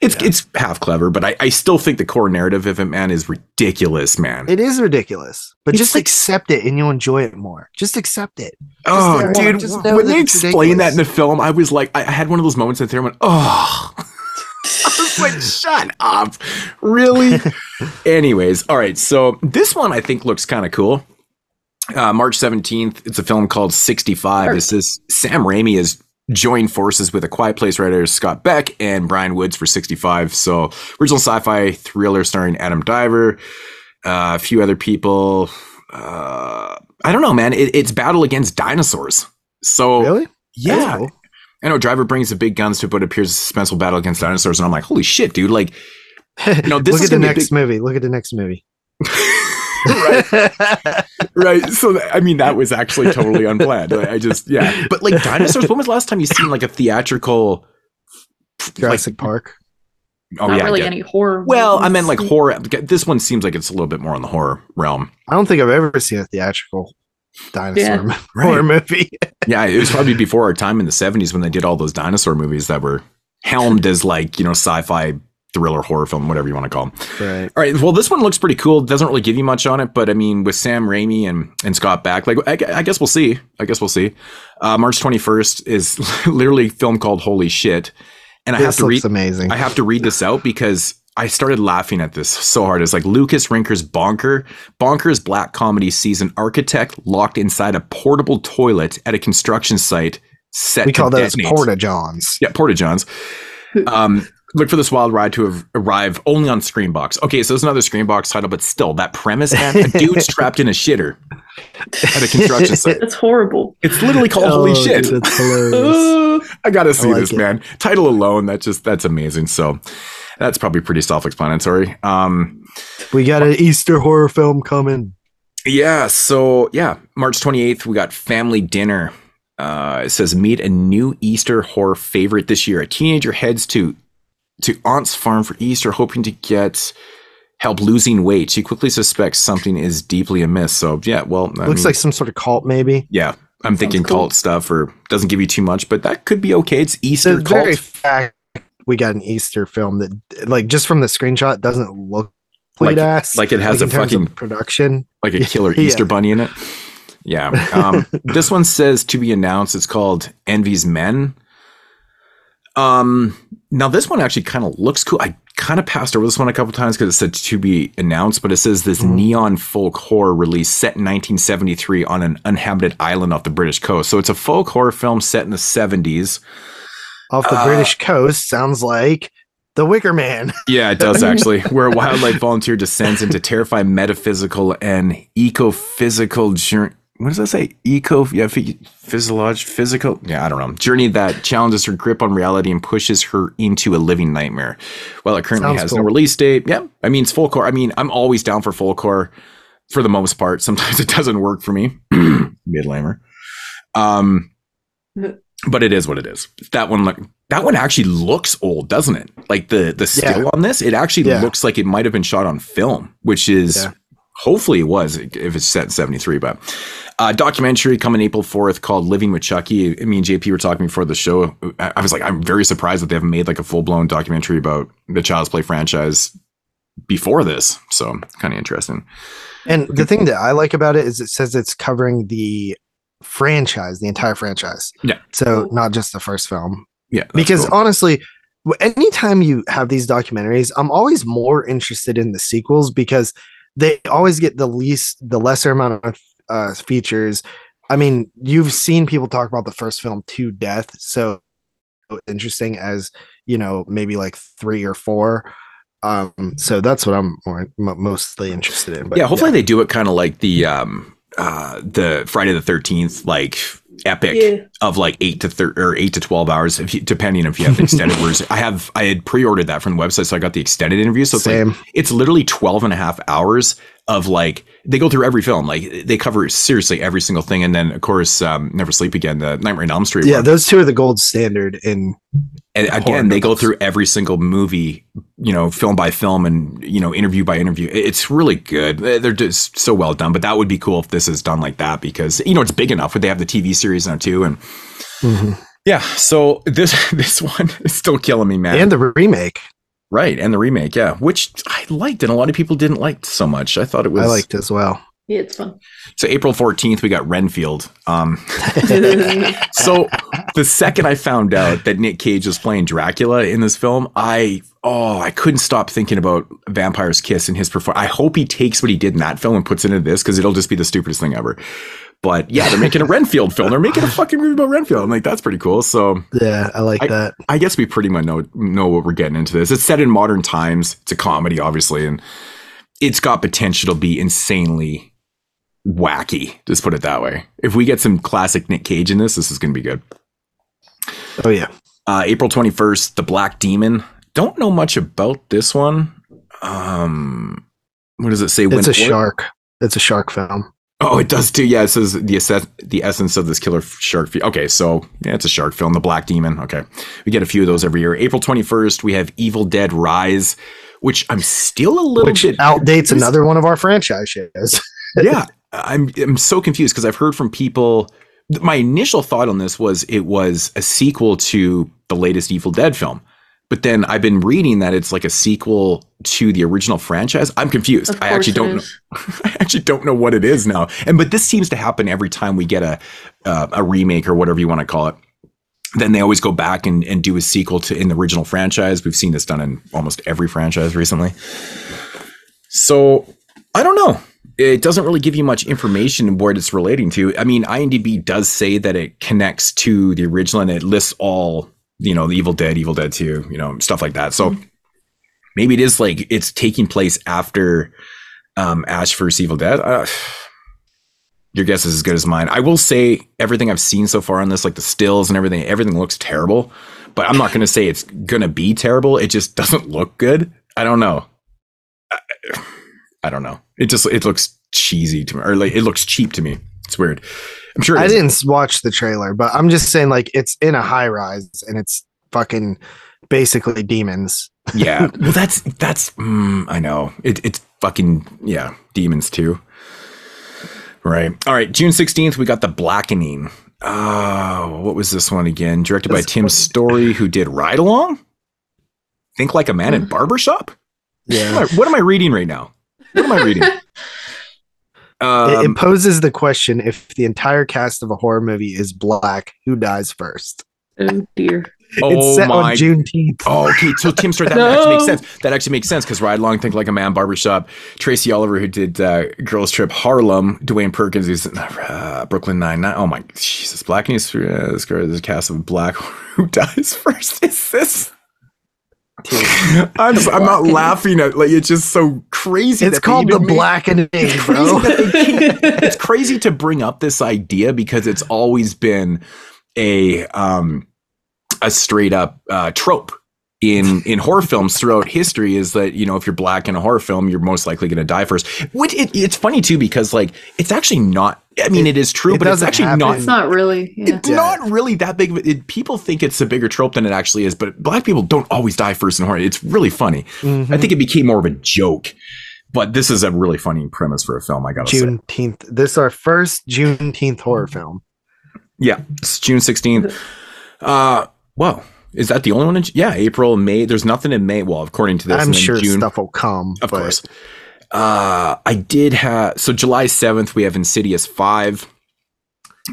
It's Yeah. it's half clever, but I, I still think the core narrative of it, man, is ridiculous, man. It is ridiculous, but It's just like- accept it and you'll enjoy it more. Just accept it. oh, just- dude, just when that they it's explained that in the film, I was like, I I had one of those moments in the theater. I went, oh. I was like, shut up. Really? Anyways, all right. So this one I think looks kind of cool. Uh, March 17th, it's a film called 65. Sure. This is Sam Raimi has joined forces with a Quiet Place writer Scott Beck and Bryan Woods for 65. So original sci-fi thriller starring Adam Driver, uh, a few other people. Uh, I don't know, man. It, it's battle against dinosaurs. So Really? yeah. I know Driver brings the big guns to what appears a suspenseful battle against dinosaurs, and I'm like, holy shit, dude! Like, No, this Look is at the gonna be a next big- movie. Look at the next movie. right, right. So I mean, that was actually totally unplanned. I I just, yeah. But like dinosaurs, when was the last time you seen like a theatrical? Jurassic Park. Oh Not yeah. I really any horror. well, I movies. meant like horror. This one seems like it's a little bit more in the horror realm. I don't think I've ever seen a theatrical dinosaur Yeah. mo- horror movie. Yeah, it was probably before our time in the 70s when they did all those dinosaur movies that were helmed as like, you know, sci-fi thriller horror film, whatever you want to call them. right. All right. Well, this one looks pretty cool. Doesn't really give you much on it, but I mean, with Sam Raimi and, and Scott Beck, like I, I guess we'll see. I guess we'll see. Uh, March 21st is literally a film called Holy Shit, and I have to read. amazing. I have to read this out because I started laughing at this so hard. It's like Lucas Rinker's Bonker. Bonker's black comedy sees an architect locked inside a portable toilet at a construction site set we to call those detonate. porta johns. Yeah, Porta Johns. Um, Look for this wild ride to arrive only on Screambox. Okay, so there's another Screambox title, but still, that premise, man, a dude's trapped in a shitter at a construction site. That's horrible. It's literally called Holy Oh, Shit. dude, that's hilarious. I gotta see like this, it. man. Title alone, that just that's amazing. So that's probably pretty self-explanatory. Um, we got an Easter horror film coming. yeah. So yeah, March 28th, we got Family Dinner. Uh, it says meet a new Easter horror favorite this year. A teenager heads to to aunt's farm for Easter, hoping to get help losing weight. She quickly suspects something is deeply amiss. So yeah, well, I Looks mean, like some sort of cult, maybe. yeah. I'm thinking cool. cult stuff, or doesn't give you too much, but that could be okay. It's Easter The cult. very fact we got an Easter film that, like, just from the screenshot, doesn't look Like- like ass. like it has in a fucking- production. like a killer Yeah. Easter bunny in it. Yeah. Um, this one says to be announced. It's called Enys Men. Um, now this one actually kind of looks cool. I kind of passed over this one a couple times because it said to be announced, but it says this Mhm. neon folk horror release set in 1973 on an uninhabited island off the British coast. So it's a folk horror film set in the 70s. Off the Uh, British coast, sounds like The Wicker Man. Yeah, it does actually. Where a wildlife volunteer descends into terrifying metaphysical and eco-physical journey. What does that say? Eco, yeah, phy- physiolog, physical. Yeah, I don't know. Journey that challenges her grip on reality and pushes her into a living nightmare. Well, it currently Sounds has no release date. Yeah, I mean, it's full core. I mean, I'm always down for full core for the most part. Sometimes it doesn't work for me. Mid lamer. Um, but it is what it is. That one, look, that one actually looks old, doesn't it? Like the the still on this, it actually Yeah. looks like it might have been shot on film, which is Yeah. hopefully it was if it's set in 73 but uh documentary coming april 4th called living with chucky me and jp were talking before the show i I was like i'm very surprised that they haven't made like a full-blown documentary about the child's play franchise before this so kind of interesting And the thing that I like about it is it says it's covering the franchise, the entire franchise. Yeah. So not just the first film. yeah because cool. honestly, anytime you have these documentaries, I'm always more interested in the sequels because they always get the least, the lesser amount of uh, features. I mean, you've seen people talk about the first film to death, so interesting as you know, maybe like three or four. Um, so that's what I'm more, mostly interested in. But yeah hopefully they do it kind of like the um uh the friday the 13th like epic Yeah. of like eight to thir- or eight to twelve hours, if you, depending if you have extended version. I have I had pre-ordered that from the website, so I got the extended interview. So it's like same. it's literally 12 and a half hours of like they go through every film, like they cover seriously every single thing, and then of course um, Never Sleep Again, the Nightmare on Elm Street. yeah, one. those two are the gold standard in and again they go through every single movie, you know, film by film and you know interview by interview. It's really good. They're just so well done. But that would be cool if this is done like that because you know it's big enough. But they have the TV series now too, and Yeah, so this this one is still killing me, man. and the remake. Right, and the remake, yeah, which I liked, and a lot of people didn't like so much. I thought it was I liked as well. Yeah, it's fun. So April fourteenth, we got Renfield. Um, so the second I found out that Nick Cage was playing Dracula in this film, I oh I couldn't stop thinking about Vampire's Kiss and his performance. I hope he takes what he did in that film and puts it into this because it'll just be the stupidest thing ever. But yeah, they're making a Renfield film. They're making a fucking movie about Renfield. I'm like, that's pretty cool. So Yeah, I like I- that. I guess we pretty much know know what we're getting into this. It's set in modern times. It's a comedy, obviously, and it's got potential to be insanely wacky. Just put it that way. If we get some classic Nick Cage in this, this is going to be good. Oh yeah. Uh, April twenty first, The Black Demon. Don't know much about this one. Um, what does it say? It's a Wentworth? shark. It's a shark film. Oh, it does too. Yeah, it says the the essence of this killer shark. Fe- okay, so yeah, it's a shark film, The Black Demon. Okay, we get a few of those every year. April twenty first, we have Evil Dead Rise, which I'm still a little Which bit outdates another one of our franchises. yeah, I'm I'm so confused because I've heard from people. My initial thought on this was it was a sequel to the latest Evil Dead film, but then I've been reading that it's like a sequel to the original franchise. I'm confused. I actually don't know. I actually don't know what it is now. And but this seems to happen every time we get a uh, a remake or whatever you want to call it. Then they always go back and, and do a sequel to in the original franchise. We've seen this done in almost every franchise recently. So I don't know. It doesn't really give you much information what it's relating to. I mean, IMDb does say that it connects to the original and it lists all you know, the Evil Dead, Evil Dead 2, you know, stuff like that. So maybe it is like it's taking place after um, Ash vs. Evil Dead. Uh, your guess is as good as mine. I will say everything I've seen so far on this, like the stills and everything, everything looks terrible. But I'm not going to say it's going to be terrible. It just doesn't look good. I don't know. I, I don't know. It just it looks cheesy to me, or like it looks cheap to me. It's weird. I'm sure I isn't. didn't watch the trailer, but I'm just saying like it's in a high rise and it's fucking basically demons. yeah. Well that's that's mm, i know. It, it's fucking yeah demons too. Right. All right. June 16th we got the blackening. Oh what was this one again? Directed by tim one- story who did ride along? Think like a man in barbershop? Yeah. what, am I, what am i reading right now? What am i reading? It, um, it poses the question if the entire cast of a horror movie is black, who dies first? Oh dear. it's oh set my on Juneteenth. Oh, okay. So Tim Story, that actually makes sense. That actually makes sense because Ride Along, Think Like a Man, Barbershop, Tracy Oliver, who did uh, Girls Trip, Harlem, Dwayne Perkins, who's uh, Brooklyn Nine Nine. Oh my Jesus, Black News, uh, this girl, this cast of Black. Who dies first? Is this? I'm, just, I'm not laughing at like it's just so crazy. It's that called the blackening, crazy bro. that it's crazy to bring up this idea because it's always been a um a straight up uh, trope in in horror films throughout history is that you know if you're black in a horror film you're most likely going to die first which it, it's funny too because like it's actually not i mean it is true it but it's actually happen. not It's not really. Yeah. it's not really that big of it, people think it's a bigger trope than it actually is but black people don't always die first in horror it's really funny Mhm. i think it became more of a joke but this is a really funny premise for a film i gotta say Juneteenth. This is our first Juneteenth horror film. Yeah, it's June 16th. Uh, whoa. Is that the only one? In, yeah, April, May. There's nothing in May. Well, according to this, I'm sure June, stuff will come. of but course. Uh, I did have so July 7th. We have Insidious Five.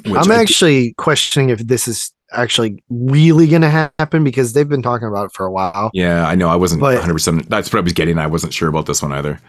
which I'm I- actually questioning if this is actually really going to happen because they've been talking about it for a while. yeah, I know. I wasn't But- 100. percent That's what I was getting. I wasn't sure about this one either.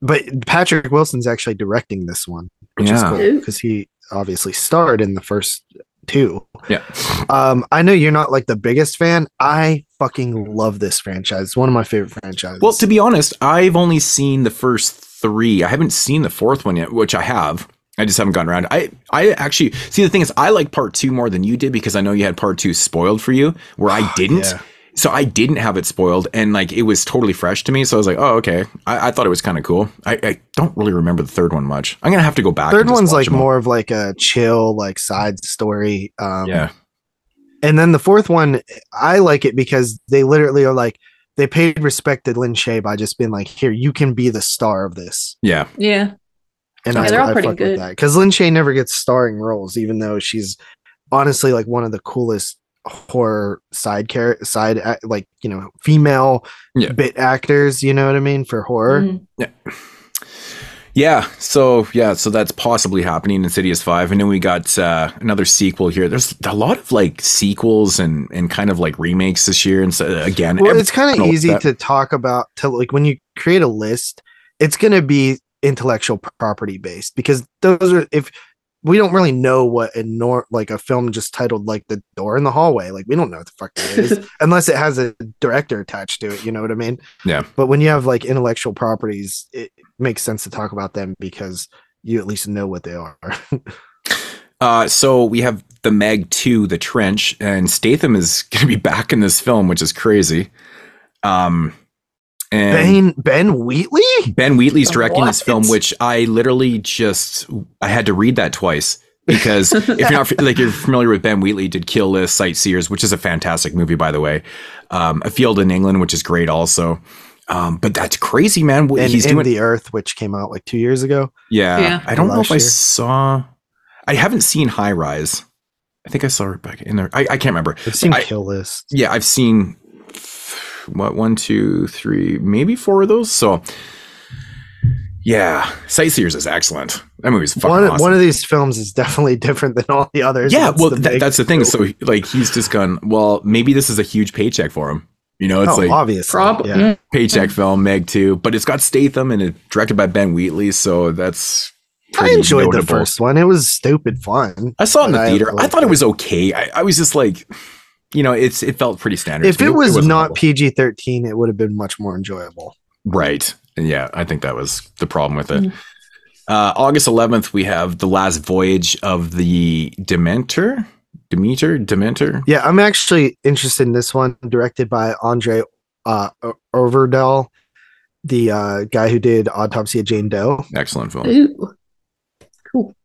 But Patrick Wilson's actually directing this one, which is cool because he obviously starred in the first two. Yeah. Um, I know you're not like the biggest fan. I fucking love this franchise. It's one of my favorite franchises. Well, to be honest, I've only seen the first three. I haven't seen the fourth one yet, which I have. I just haven't gone around. I I actually see the thing is I like part two more than you did because I know you had part two spoiled for you, where I didn't. Yeah. So I didn't have it spoiled, and like it was totally fresh to me. So I was like, oh okay. I, I thought it was kind of cool. I, I don't really remember the third one much. I'm gonna have to go back. third and one's like them all. more of like a chill, like side story. Um, Yeah, And then the fourth one, I like it because they literally are like they paid respect to Lin Shay by just being like, "Here, you can be the star of this." yeah, Yeah. And Yeah, I, they're all I pretty fuck with good. that because Lin Shay never gets starring roles, even though she's honestly like one of the coolest horror side char- side like you know female Yeah. bit actors. You know what I mean for horror. Mhm. yeah. So yeah, so that's possibly happening. in Insidious Five, and then we got uh, another sequel here. There's a lot of like sequels and and kind of like remakes this year. And so again, Well, it's kind of easy that- to talk about to like when you create a list, it's going to be intellectual property based because those are if we don't really know what a nor like a film just titled like the door in the hallway like we don't know what the fuck it is unless it has a director attached to it you know what i mean Yeah. but when you have like intellectual properties it makes sense to talk about them because you at least know what they are Uh, so we have the Meg 2, The Trench, and Statham is going to be back in this film, which is crazy. Um, and ben ben wheatley Ben Wheatley's directing this film, which I literally just I had to read that twice because if you're not like you're familiar with Ben Wheatley, did Kill List, Sightseers, which is a fantastic movie by the way. Um, a Field in England, which is great also. Um, but that's crazy, man. What and he's in doing, the earth which came out like two years ago yeah. Yeah. I don't know Last if I saw. I haven't seen High Rise. I think I saw Rebecca in there. I, I can't remember. i've seen I- kill list Yeah, I've seen what one, two, three, maybe four of those. So yeah, Sightseers is excellent. That movie's fucking one, awesome. one of these films is definitely different than all the others. yeah, That's well, the that, that's the thing. So like, he's just gone. Well, maybe this is a huge paycheck for him. You know, it's oh, like obviously, Probably. yeah. paycheck film, Meg too, but it's got Statham and it's directed by Ben Wheatley. So that's. I pretty enjoyed the first one. It was stupid fun. I saw it in the I theater. I liked thought it it. was okay. I, I was just like, you know, it's it felt pretty standard. If to it was wasn't not. PG thirteen, it would have been much more enjoyable. right, yeah, I think that was the problem with it. Mhm. Uh, August 11th, we have the last voyage of the Dementor, Demeter, Dementor. Yeah, I'm actually interested in this one, directed by Andre uh, Øvredal, the uh, guy who did Autopsy of Jane Doe. Excellent film. Ooh. Cool.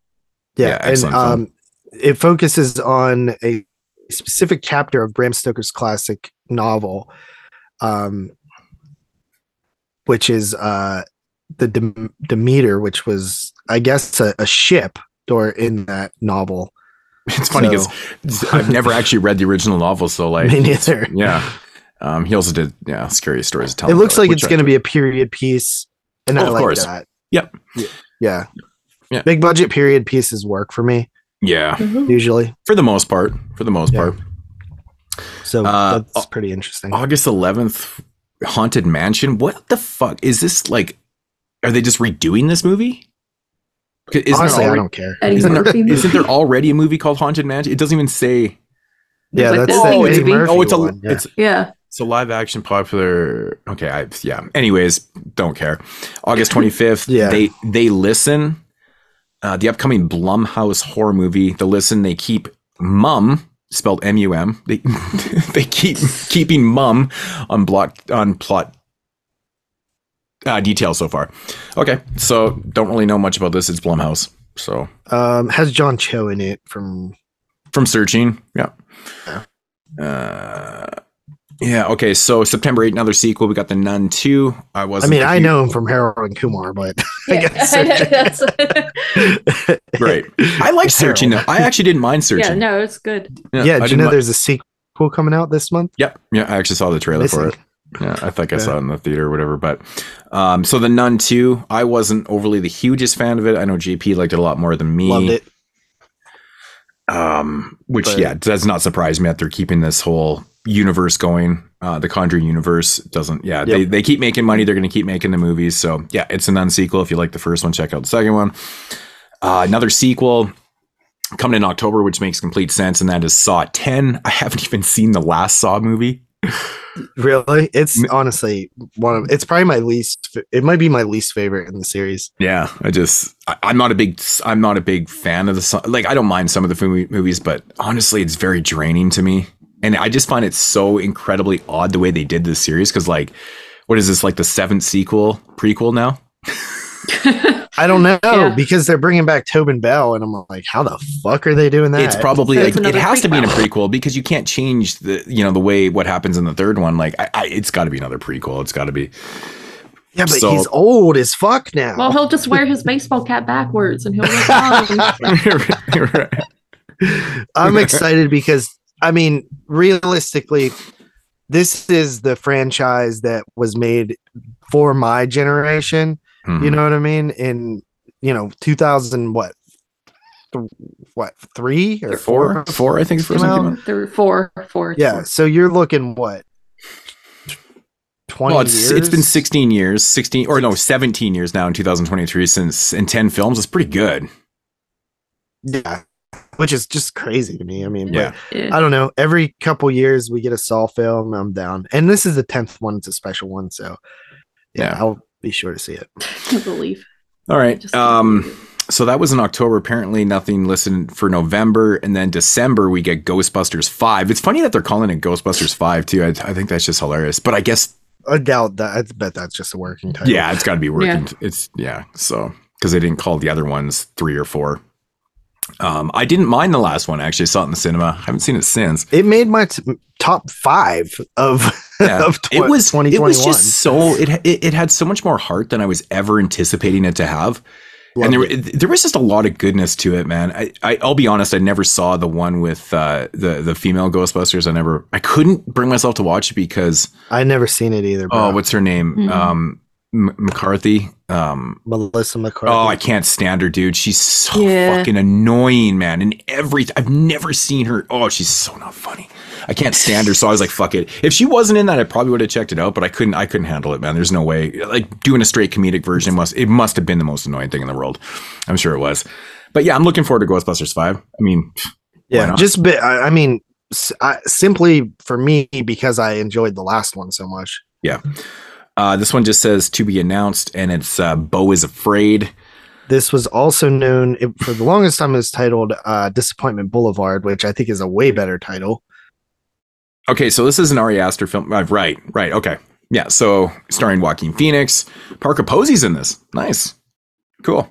Yeah, Yeah, and um, it focuses on a specific chapter of Bram Stoker's classic novel, um, which is uh, the Dem- Demeter, which was, I guess, a, a ship or in that novel. It's funny So- because I've never actually read the original novel, so like, Me neither. yeah. Um, he also did yeah, scary stories. To tell It looks like it's going to be a period piece, and Oh, I like course. that. Yep. Yeah. yeah, Yeah. Big budget period pieces work for me Yeah, Mhm. usually, for the most part. For the most Yeah. part. so Uh, that's pretty interesting. August 11th, Haunted Mansion. What the fuck is this? Like, are they just redoing this movie? Isn't Honestly, there I already, don't care. Isn't, there, Murphy movie. isn't there already a movie called Haunted Mansion? It doesn't even say. Yeah, like that's this the thing Eddie movie. Oh, it's a one. Yeah. it's Yeah. it's a live action popular. Okay, I yeah. Anyways, don't care. August 25th. Yeah. They they listen. Uh, the upcoming Blumhouse horror movie. The listen. They keep mum spelled M U M. They they keep keeping mum on block on plot uh, details so far. Okay, so don't really know much about this. It's Blumhouse. So um, has John Cho in it from from searching, yeah. Yeah. Uh, yeah. Okay. So September 8, another sequel. We got the Nun 2. I was. I mean, I know him from Harold and Kumar, but I Yeah. guess Right. I like searching though. I actually didn't mind searching. yeah, no, it's good. Yeah, I did you know mi- there's a sequel coming out this month? Yep. Yeah. I actually saw the trailer for it. Yeah. I think I saw it in the theater or whatever. But um, so the Nun 2, I wasn't overly the hugest fan of it. I know JP liked it a lot more than me. Loved it. Um, which But- yeah, does not surprise me that they're keeping this whole universe going. Uh, the Conjuring universe doesn't. Yeah, they Yep. they keep making money. They're going to keep making the movies. So yeah, it's a non sequel. If you like the first one, check out the second one. Uh, another sequel coming in October, which makes complete sense, and that is Saw Ten. I haven't even seen the last Saw movie. Really? It's honestly one of it's probably my least it might be my least favorite in the series. Yeah, I just I, I'm not a big I'm not a big fan of the like I don't mind some of the movie, movies, but honestly, it's very draining to me, and I just find it so incredibly odd the way they did this series because like, what is this like the seventh sequel prequel now? I don't know Yeah. because they're bringing back Tobin Bell and I'm like how the fuck are they doing that? It's probably like, it another has to be in a prequel. prequel because you can't change the you know the way what happens in the third one. Like, I, I, it's got to be another prequel. It's got to be. Yeah, but so- he's old as fuck now. Well, he'll just wear his baseball cap backwards and he'll look young. I'm excited because I mean, realistically, this is the franchise that was made for my generation. Mhm. You know what I mean? In you know, 2000 what? Th- what three or four, four? four, I think. the First Came out? out. There four, four. Yeah, four. so you're looking what? 20 Well, it's years? it's been 16 years, 16 or no, 17 years now in 2023 since in 10 films. It's pretty good. Yeah, which is just crazy to me. I mean, Yeah. but Yeah. I don't know. Every couple years we get a Saw film. I'm down, and this is the tenth one. It's a special one, so yeah, Yeah. I'll be sure to see it. can't believe. All right. Um, so that was in October. Apparently, nothing listed for November, and then December we get Ghostbusters Five. It's funny that they're calling it Ghostbusters Five too. I, I think that's just hilarious. But I guess I doubt that. I bet that's just a working title. yeah, it's got to be working. It's yeah. So because they didn't call the other ones three or four. Um, I didn't mind the last one. Actually, I saw it in the cinema. I haven't seen it since. it made my t- top five of Yeah. of tw- it was twenty it was just so it, it it had so much more heart than I was ever anticipating it to have. and there, there was just a lot of goodness to it, man. I, I I'll be honest, I never saw the one with uh, the the female Ghostbusters. I never, I couldn't bring myself to watch it because I never seen it either. Bro. oh, what's her name? Mhm. Um, M- McCarthy. Um, Melissa McCarthy? oh, I can't stand her, dude. She's so Yeah. fucking annoying, man. And every I've never seen her. Oh, she's so not funny. I can't stand her. So I was like, fuck it. If she wasn't in that, I probably would have checked it out, but I couldn't. I couldn't handle it, man. There's no way. Like doing a straight comedic version must. It must have been the most annoying thing in the world. I'm sure it was. But yeah, I'm looking forward to Ghostbusters Five. I mean, why yeah, not? just bit. I, I mean, s- I- simply for me because I enjoyed the last one so much. Uh, this one just says to be announced, and it's uh, Beau is afraid. This was also known it, for the longest time. Was titled uh, "Disappointment Boulevard," which I think is a way better title. Okay, so this is an Ari Aster film. Uh, right, right. Okay, yeah. So starring Joaquin Phoenix, Parker Posey's in this. Nice, cool.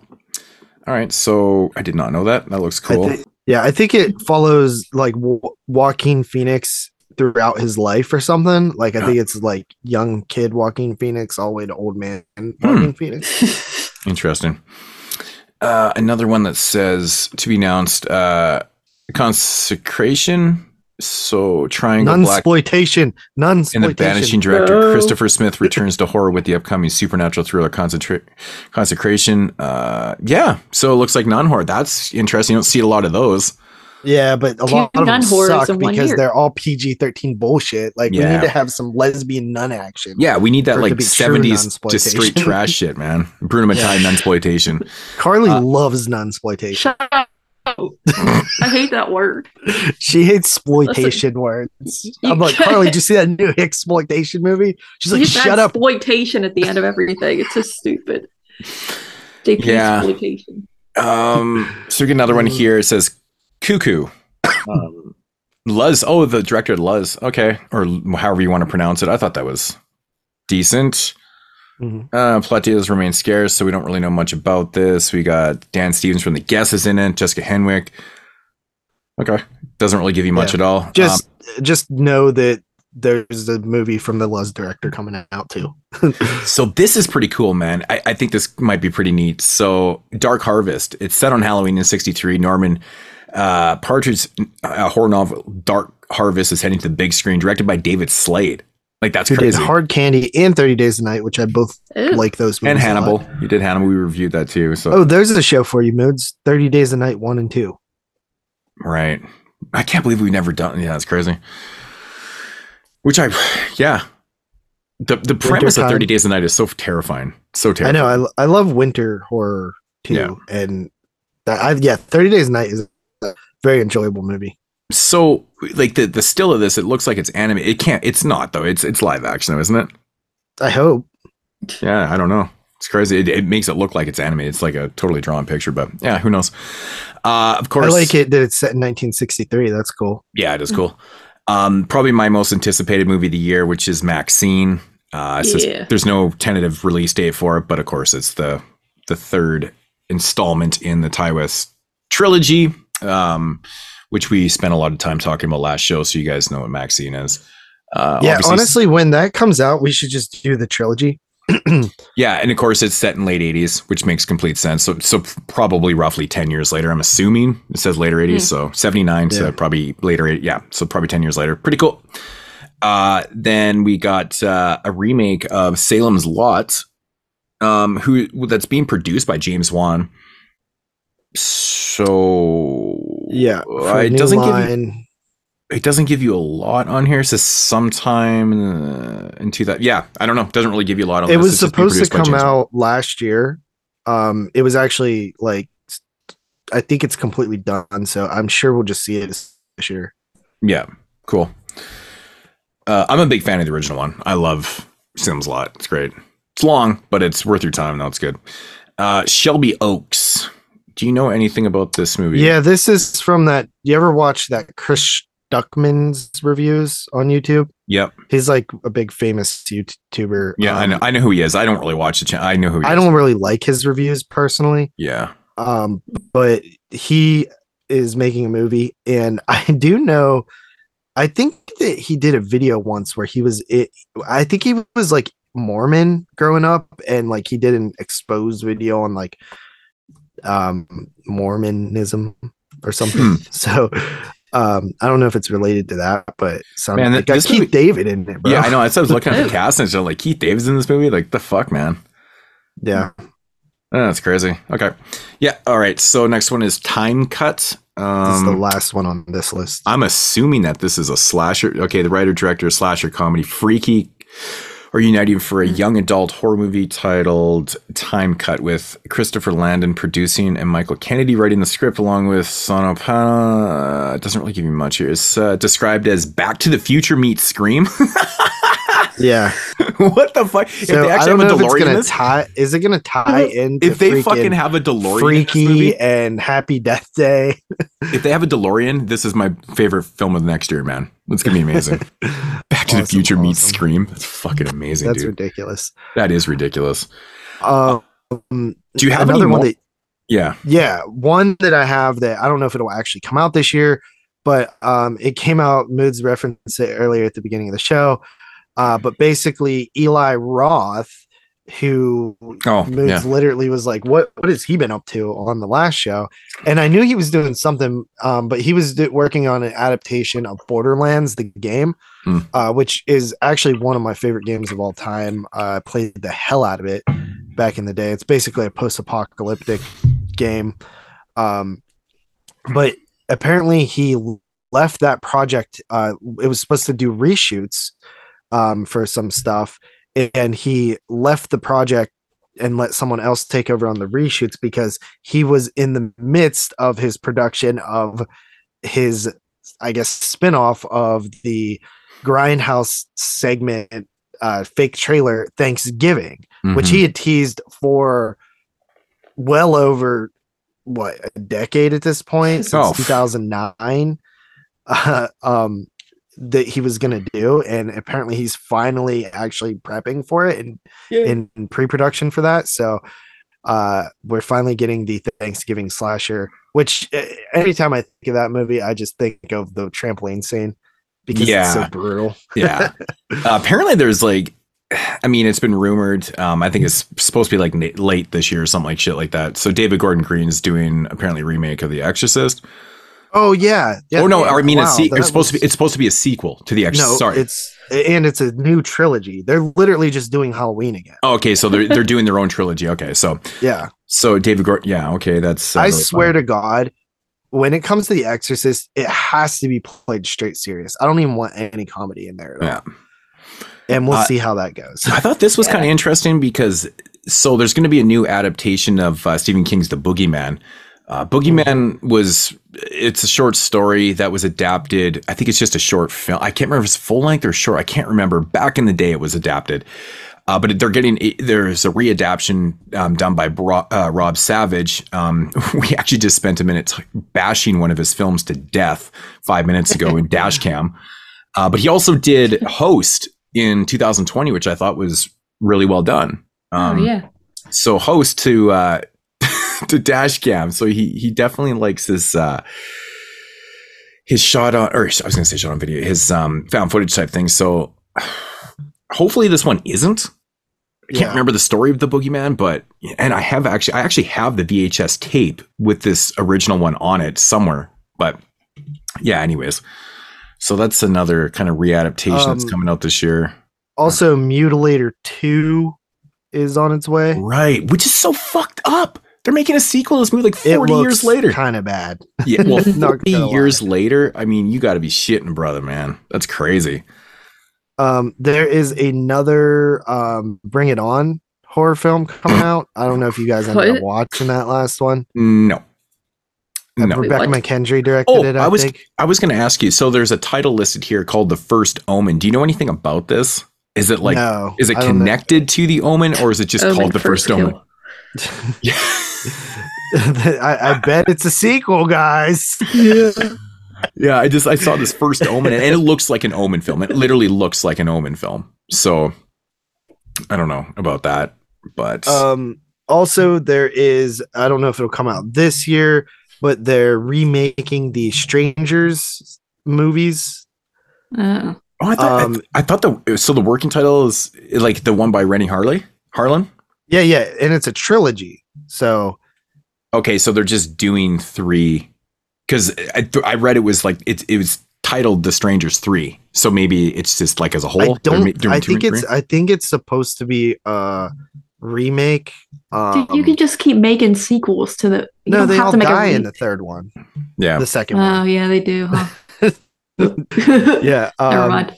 All right, so I did not know that. That looks I cool. yeah, I think it follows like Wa- Joaquin Phoenix throughout his life or something. Like I think it's like young kid Joaquin Phoenix all the way to old man Hmm. Phoenix. Interesting. Uh, another one that says to be announced. Uh, consecration. So triangle black. Nunsploitation, And the banishing director No. Christopher Smith returns to horror with the upcoming supernatural thriller Concentra- Consecration. Uh, yeah, so it looks like non horror. That's interesting. You don't see a lot of those. Yeah, but a Two lot of them suck because year. they're all PG thirteen bullshit. Like we need to have some lesbian nun action. Yeah, we need that For it to like be true seventies just straight trash shit, man. Bruno Mattei nunsploitation. Carly Uh, loves nunsploitation. Shut up. I hate that word. She hates exploitation words. I'm like, can't- Carly, did you see that new exploitation movie? She's like, Just shut up. exploitation at the end of everything. It's just stupid. JP Yeah. exploitation. Um, so we get another one here. It says Cuckoo. Um, Luz. Oh, the director Luz. Okay, or however you want to pronounce it. I thought that was decent. Mhm. Uh, remain scarce, so we don't really know much about this. We got Dan Stevens from The Guesses in it, Jessica Henwick. Okay, doesn't really give you much Yeah. at all. Just Um, just know that there's a movie from the Luz director coming out too. so this is pretty cool, man. I, I think this might be pretty neat. So Dark Harvest. It's set on Halloween in '63. Norman uh, Partridge's uh, horror novel Dark Harvest is heading to the big screen, directed by David Slade. Like that's Who did crazy. Hard Candy and 30 Days a Night, which I both Ew. like those movies. and a Hannibal. lot. You did Hannibal. We reviewed that too. So Oh, there's a show for you, Moods. 30 Days a Night 1 and 2. Right. I can't believe we've never done. Yeah, that's crazy. Which I, yeah. The the premise of Thirty Days a Night is so terrifying. So terrifying. I know. I, I love winter horror too. Yeah. And that, I, yeah, 30 Days a Night is a very enjoyable movie. So like the the still of this, it looks like it's anime. It can't. It's not though. It's it's live action though, isn't it? I hope. Yeah. I don't know. It's crazy. It, it makes it look like it's anime. It's like a totally drawn picture, but yeah, who knows? Uh, of course, I like it that it's set in 1963. That's cool. Yeah, it is cool. Um, probably my most anticipated movie of the year, which is Maxine. Uh, it's just- Yeah. there's no tentative release date for it, but of course, it's the the third installment in the Ti West trilogy, um, which we spent a lot of time talking about last show, so you guys know what Maxine is. Uh, yeah, honestly, when that comes out, we should just do the trilogy. yeah, and of course, it's set in late '80s, which makes complete sense. So, so probably roughly ten years later. I'm assuming it says later '80s, so '79 Yeah. to probably later. Yeah, so probably ten years later. Pretty cool. Uh, then we got uh, a remake of Salem's Lot, um, who that's being produced by James Wan. So Yeah. uh, it doesn't give you, Line. it doesn't give you a lot on here. It says sometime uh, in two that. Yeah, I don't know. It doesn't really give you a lot on. it was supposed to come out last year. Um, it was actually like, I think it's completely done. So I'm sure we'll just see it this year. Yeah, cool. Uh, I'm a big fan of the original one. I love Sims a lot. It's great. It's long, but it's worth your time. No, it's good. Uh, Shelby Oaks. Do you know anything about this movie? Yeah, this is from that. You ever watch that Chris Stuckmann's reviews on YouTube? Yep. He's like a big famous YouTuber. Yeah, I Um, know. I know who he is. I don't really watch the channel. I know who he I is. don't really like his reviews personally. Yeah. um but he is making a movie and i do know i think that he did a video once where he was it i think he was like mormon growing up and like he did an exposed video on like um mormonism or something Hmm. so um i don't know if it's related to that but some Man, Man, got this keith movie- david in it bro. Yeah, I know. I was looking at the cast and it's like Keith David's in this movie. Like the fuck, man. yeah Oh, that's crazy. Okay. Yeah. All right. So next one is Time Cut. this is the Um, last one on this list I'm assuming that this is a slasher. Okay, the writer director slasher comedy, freaky, are uniting for a young adult horror movie titled Time Cut with Christopher Landon producing and Michael Kennedy writing the script along with Sonopana. Uh, it doesn't really give you much here. It's uh, described as Back to the Future meets Scream. Yeah. what the fuck? if So they I don't have a know if it's DeLorean gonna this, tie. Is it gonna tie in? if they fucking have a DeLorean Freaky and Happy Death Day. if they have a DeLorean, this is my favorite film of the next year, man. It's gonna be amazing. Back to the Awesome, Future meets. Scream. That's fucking amazing, That's dude. ridiculous. That is ridiculous. Um, Do you have another one more? that Yeah. Yeah, one that I have that I don't know if it'll actually come out this year, but um, it came out. Moods referenced it earlier at the beginning of the show. Uh, but basically, Eli Roth, who Oh, Moods yeah. literally was like, "What what has he been up to on the last show?" And I knew he was doing something, um, but he was do- working on an adaptation of Borderlands, the game, Hmm. uh, which is actually one of my favorite games of all time. Uh, I played the hell out of it back in the day. It's basically a post-apocalyptic game, um, but apparently he left that project. Uh, it was supposed to do reshoots um, for some stuff, and he left the project and let someone else take over on the reshoots because he was in the midst of his production of his i guess spin-off of the grindhouse segment uh fake trailer thanksgiving which Mhm. he had teased for well over what a decade at this point since Oh. 2009 uh, um that he was going to do and apparently he's finally actually prepping for it and in, in pre-production for that so uh we're finally getting the thanksgiving slasher which uh, anytime i think of that movie i just think of the trampoline scene because it's so brutal yeah. Uh, apparently, there's like, I mean, it's been rumored. Um, I think it's supposed to be like na- late this year or something like shit like that. So David Gordon Green's doing apparently remake of The Exorcist. Oh yeah, yeah oh no, I mean, wow, it's, se- it's supposed to be. It's supposed to be a sequel to The Exorcist. no Sorry. it's and it's a new trilogy they're literally just doing halloween again Oh, okay, so they're they're doing their own trilogy. Okay, so yeah so David Gordon. Yeah, okay, that's. uh, I really swear funny. to God, when it comes to The Exorcist, it has to be played straight serious. I don't even want any comedy in there at all. Yeah. And we'll Uh, see how that goes. I thought this was kind of interesting because so there's going to be a new adaptation of uh, Stephen King's The Boogeyman. Uh, Boogeyman was it's a short story that was adapted. I think it's just a short film. I can't remember if it's full length or short. I can't remember. Back in the day, it was adapted. Uh, but they're getting there's a readaptation um, done by Bro, uh, Rob Savage. Um, we actually just spent a minute t- bashing one of his films to death five minutes ago in Dashcam. Uh, but he also did Host in 2020, which I thought was really well done. Um, oh yeah. So Host to to Dashcam. So he he definitely likes his uh, his shot on, or I was to say shot on video, his um, found footage type thing. So hopefully this one isn't. I can't Yeah. remember the story of the boogeyman, but and I have actually I actually have the VHS tape with this original one on it somewhere. But yeah, anyways. So that's another kind of readaptation that's Um, coming out this year. Also, Mutilator 2 is on its way. Right, which is so fucked up. They're making a sequel to this movie like 40 years later. Kind of bad. Yeah, well, Not 40 gonna lie. years later, I mean, you got to be shitting, brother, man. That's crazy. Um, there is another um, Bring It On horror film coming out. I don't know if you guys ended up watching that last one. No. Uh, No. Rebekah What? McKendry directed Oh, it, I, I was think. I was going to ask you. So there's a title listed here called The First Omen. Do you know anything about this? Is it like no, is it I don't know. connected to the Omen or is it just Omen called The First, Kill. Omen? Yeah. I, I bet it's a sequel, guys. yeah, yeah, I just I saw this First Omen and it looks like an Omen film. It literally looks like an Omen film. So I don't know about that, but Um, also, there is I don't know if it'll come out this year, but they're remaking the Strangers movies. Oh. Oh, I thought Um, I, I thought the so the working title is like the one by Renny Harley Harlin. Yeah, yeah, and it's a trilogy. So Okay, so they're just doing three because I, th- I read it was like it it was titled The Strangers Three, so maybe it's just like as a whole. I they're don't. I think it's. three? I think it's supposed to be a remake. Um, Dude, you can just keep making sequels to the. You no, they have all to make die in the third one. yeah. The second Oh one. yeah, they do. Huh? Yeah. Never um, mind.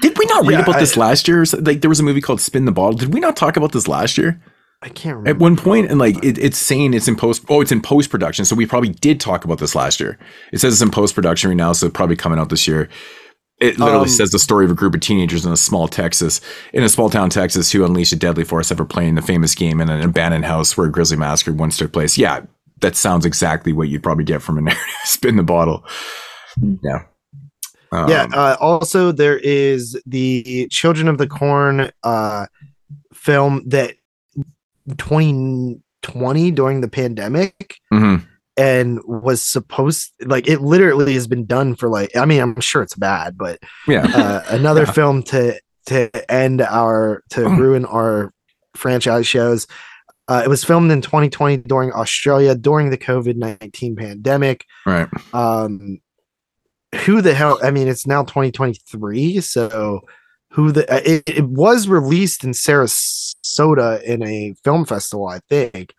Did we not read Yeah, about I- this last year? Like there was a movie called Spin the Bottle. Did we not talk about this last year? I can't remember. At one point, and like it, it's saying it's in post. Oh, it's in post production. So we probably did talk about this last year. It says it's in post production right now, so probably coming out this year. It literally Um, says the story of a group of teenagers in a small Texas, in a small town Texas, who unleash a deadly force after playing the famous game in an abandoned house where a grisly massacre once took place. Yeah, that sounds exactly what you'd probably get from a narrative. Spin the bottle. Yeah. Um, yeah. Uh, also, there is the Children of the Corn uh, film that 2020 during the pandemic mhm. and was supposed like it literally has been done for like I mean I'm sure it's bad, but Yeah. uh, another Yeah. film to to end our to Oh. ruin our franchise shows. Uh, it was filmed in 2020 during Australia during the COVID 19 pandemic. Right. Um, who the hell? I mean, it's now 2023, so who the uh, it, it was released in Sarasota in a film festival, I think.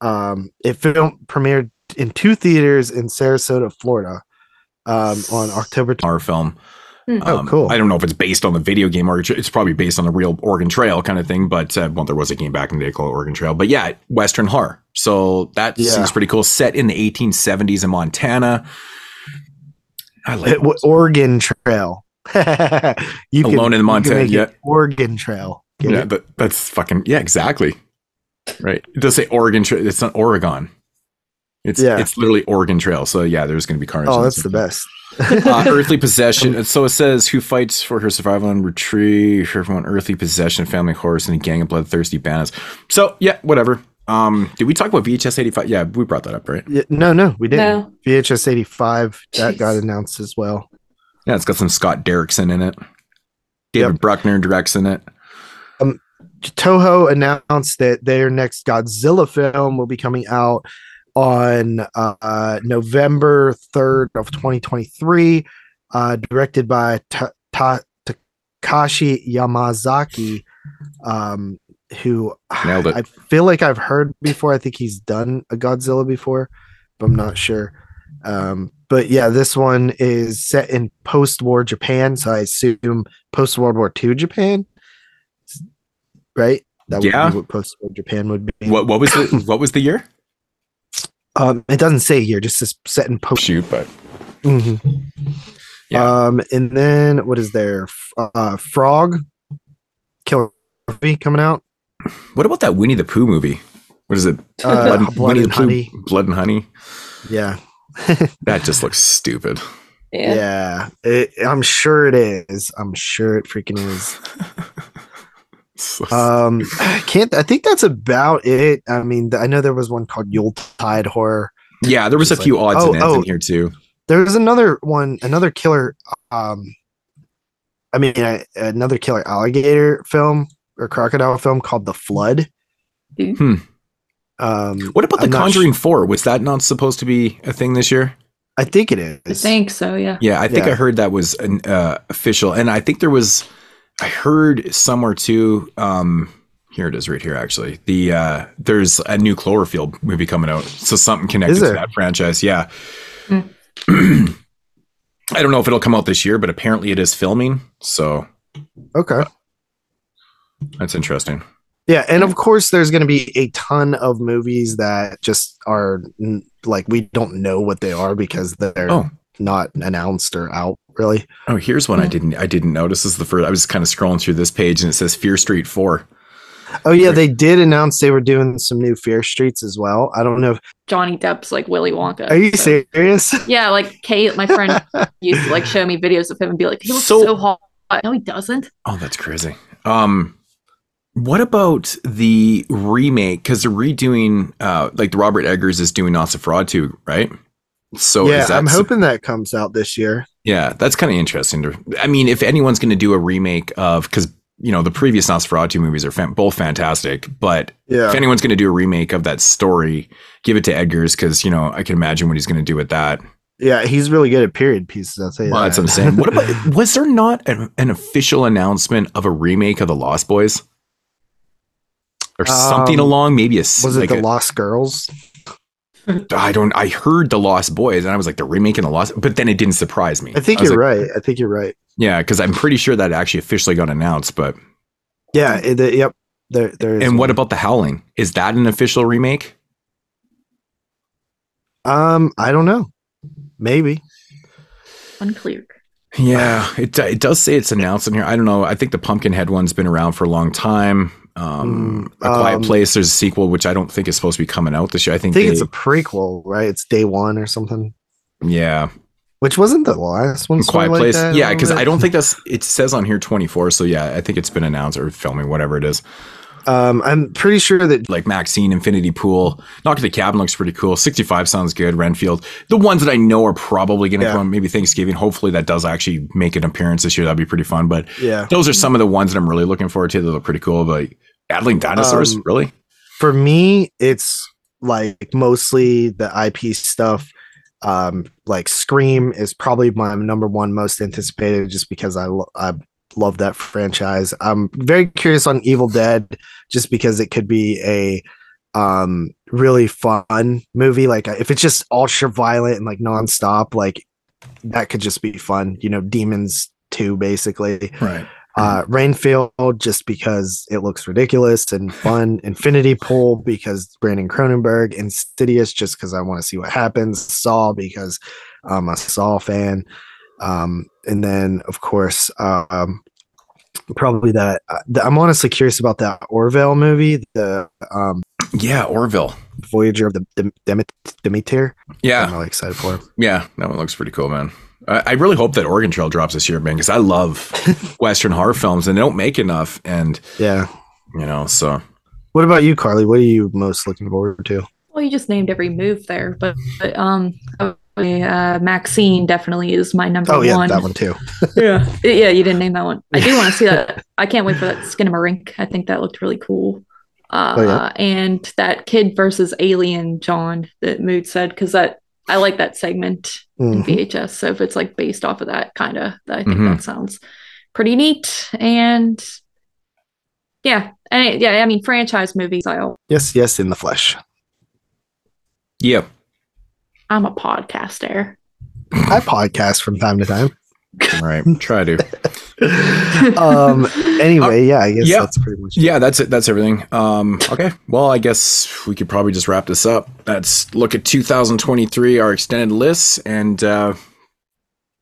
Um, it film premiered in two theaters in Sarasota, Florida, um, on October. 20- Our film. Oh, Um, cool. I don't know if it's based on the video game or it's probably based on the real Oregon Trail kind of thing, but uh, well, there was a game back in the day called Oregon Trail. But yeah, Western horror. So that Yeah. seems pretty cool. Set in the 1870s in Montana. I like It- Oregon Trail. you Alone in you Montana, make yeah. Oregon Trail. Get yeah, it? that, that's fucking yeah, exactly. Right. It does say Oregon Trail. It's not Oregon. It's Yeah. it's literally Oregon Trail. So yeah, there's going to be carnage. Oh, that's the best. uh, earthly possession. So it says, who fights for her survival and retrieve her from an earthly possession, family horse, and a gang of bloodthirsty bandits. So yeah, whatever. Um, did we talk about VHS eighty five? Yeah, we brought that up, right? Yeah, no, no, we didn't. No. VHS 85 that Jeez. got announced as well. Yeah, it's got some Scott Derrickson in it. David Bruckner directs in it. Um, Toho announced that their next Godzilla film will be coming out on uh, November 3rd of 2023, uh, directed by Ta- Ta- Takashi Yamazaki, um, who Nailed it. I feel like I've heard before. I think he's done a Godzilla before, but I'm not sure. Um, but yeah, this one is set in post-war Japan, so I assume post-World War II Japan, right? That would Yeah. be what post-war Japan would be. What what was the what was the year? Um, it doesn't say here, just says set in post. Shoot, but Mhm. Yeah. Um, and then what is there? Uh, Frog, Killer movie coming out. what about that Winnie the Pooh movie? What is it? Uh, and- Blood Winnie and the Pooh- Honey. Blood and Honey. Yeah, That just looks stupid. Yeah. yeah. It, I'm sure it is. I'm sure it freaking is. So- Um, I can't. I think that's about it. I mean, I know there was one called Yuletide Horror. yeah, there was a few like- odds oh, and ends in oh. here too. There was another one, another killer. Um, I mean, a, another killer alligator film or crocodile film called The Flood. Hmm. Um, What about I'm the not Conjuring Four? Was that not supposed to be a thing this year? I think it is. I think so, yeah. Yeah, I think Yeah. I heard that was an uh, official, and I think there was. I heard somewhere too. Um, here it is, right here. Actually, the uh, there's a new Cloverfield movie coming out, so something connected to that franchise. Yeah. Hmm. I don't know if it'll come out this year, but apparently it is filming, so Okay. that's interesting. Yeah, and of course, there's going to be a ton of movies that just are like we don't know what they are because they're Oh. not announced or out really. Oh, here's one I didn't I didn't notice. This is the first. I was kind of scrolling through this page, and it says Fear Street Four. Oh yeah, they did announce they were doing some new Fear Streets as well. I don't know. If, Johnny Depp's like Willy Wonka. are you so- serious? Yeah, like Kate, my friend, used to like show me videos of him and be like, he looks So- so, hot. No, he doesn't. Oh, that's crazy. Um, what about the remake? Because they're redoing, uh, like the Robert Eggers is doing Nosferatu, too, right? So yeah, is that I'm hoping that comes out this year. yeah, that's kind of interesting. To, I mean, if anyone's going to do a remake of, because you know the previous Nosferatu movies are fan- both fantastic, but Yeah, if anyone's going to do a remake of that story, give it to Eggers because you know I can imagine what he's going to do with that. yeah, he's really good at period pieces. I'll tell you Well, that. that's what I'm saying. What about was there not an, an official announcement of a remake of the Lost Boys? Or something Um, along, maybe a s- was it like the a- Lost Girls? I don't. I heard the Lost Boys, and I was like, the remake and the Lost, but then it didn't surprise me. I think was you're like, right. I think you're right. Yeah, because I'm pretty sure that actually officially got announced. But Yeah, it, it- yep. There, there is. and what about the Howling? Is that an official remake? Um, I don't know. Maybe. Unclear. Yeah, it it does say it's announced in here. I don't know. I think the Pumpkinhead one's been around for a long time. Um, Mm, a Quiet um, Place. There's a sequel which I don't think is supposed to be coming out this year. I I think, think they, it's a prequel, right? It's day one or something. yeah, Which wasn't the last one. Quiet like Place. that, yeah, because I don't think that's. It says on here 24. So yeah, I think it's been announced or filming, whatever it is. Um, I'm pretty sure that Like Maxine, Infinity Pool, Knock at the Cabin looks pretty cool. 65 sounds good. Renfield. The ones that I know are probably going to Yeah. come. Maybe Thanksgiving. Hopefully that does actually make an appearance this year. That'd be pretty fun. But yeah, those are some of the ones that I'm really looking forward to. That look pretty cool. But Battling Dinosaurs, Um, really? for me, it's like mostly the IP stuff. Um, like Scream is probably my number one most anticipated, just because I lo- I love that franchise. I'm very curious on Evil Dead, just because it could be a um really fun movie. Like if it's just ultra violent and like nonstop, like that could just be fun. You know, Demons Two, basically. Right. Uh Renfield just because it looks ridiculous and fun, Infinity Pool because Brandon Cronenberg, Insidious just because I want to see what happens, Saw because I'm a Saw fan, um, and then of course um, probably that uh, the, I'm honestly curious about that Orville movie, the um, Yeah, Orville. Voyager of the Dem- Demet- Demeter. I'm really excited for. yeah, that one looks pretty cool, man. I, I really hope that Oregon Trail drops this year, man, because I love Western horror films and they don't make enough. And Yeah. you know, so What about you, Carly? What are you most looking forward to? Well, you just named every move there, but, but um, uh, Maxine definitely is my number one. Oh yeah, one. that one too. yeah, yeah, you didn't name that one. I do want to see that. I can't wait for that Skinamarink. I think that looked really cool. Uh, Oh, yeah. and that kid versus alien, John, that Mood said, because that I like that segment in Mhm. VHS. So if it's like based off of that, kind of, I think Mhm. that sounds pretty neat. And yeah, and yeah, I mean franchise movies. I Yes, yes, in the flesh. Yep. I'm a podcaster. I podcast from time to time. Right. Try to. um anyway yeah i guess yeah. that's pretty much it. Yeah, that's it. That's everything. Um, okay. Well, I guess we could probably just wrap this up. Let's look at 2023, our extended lists, and uh,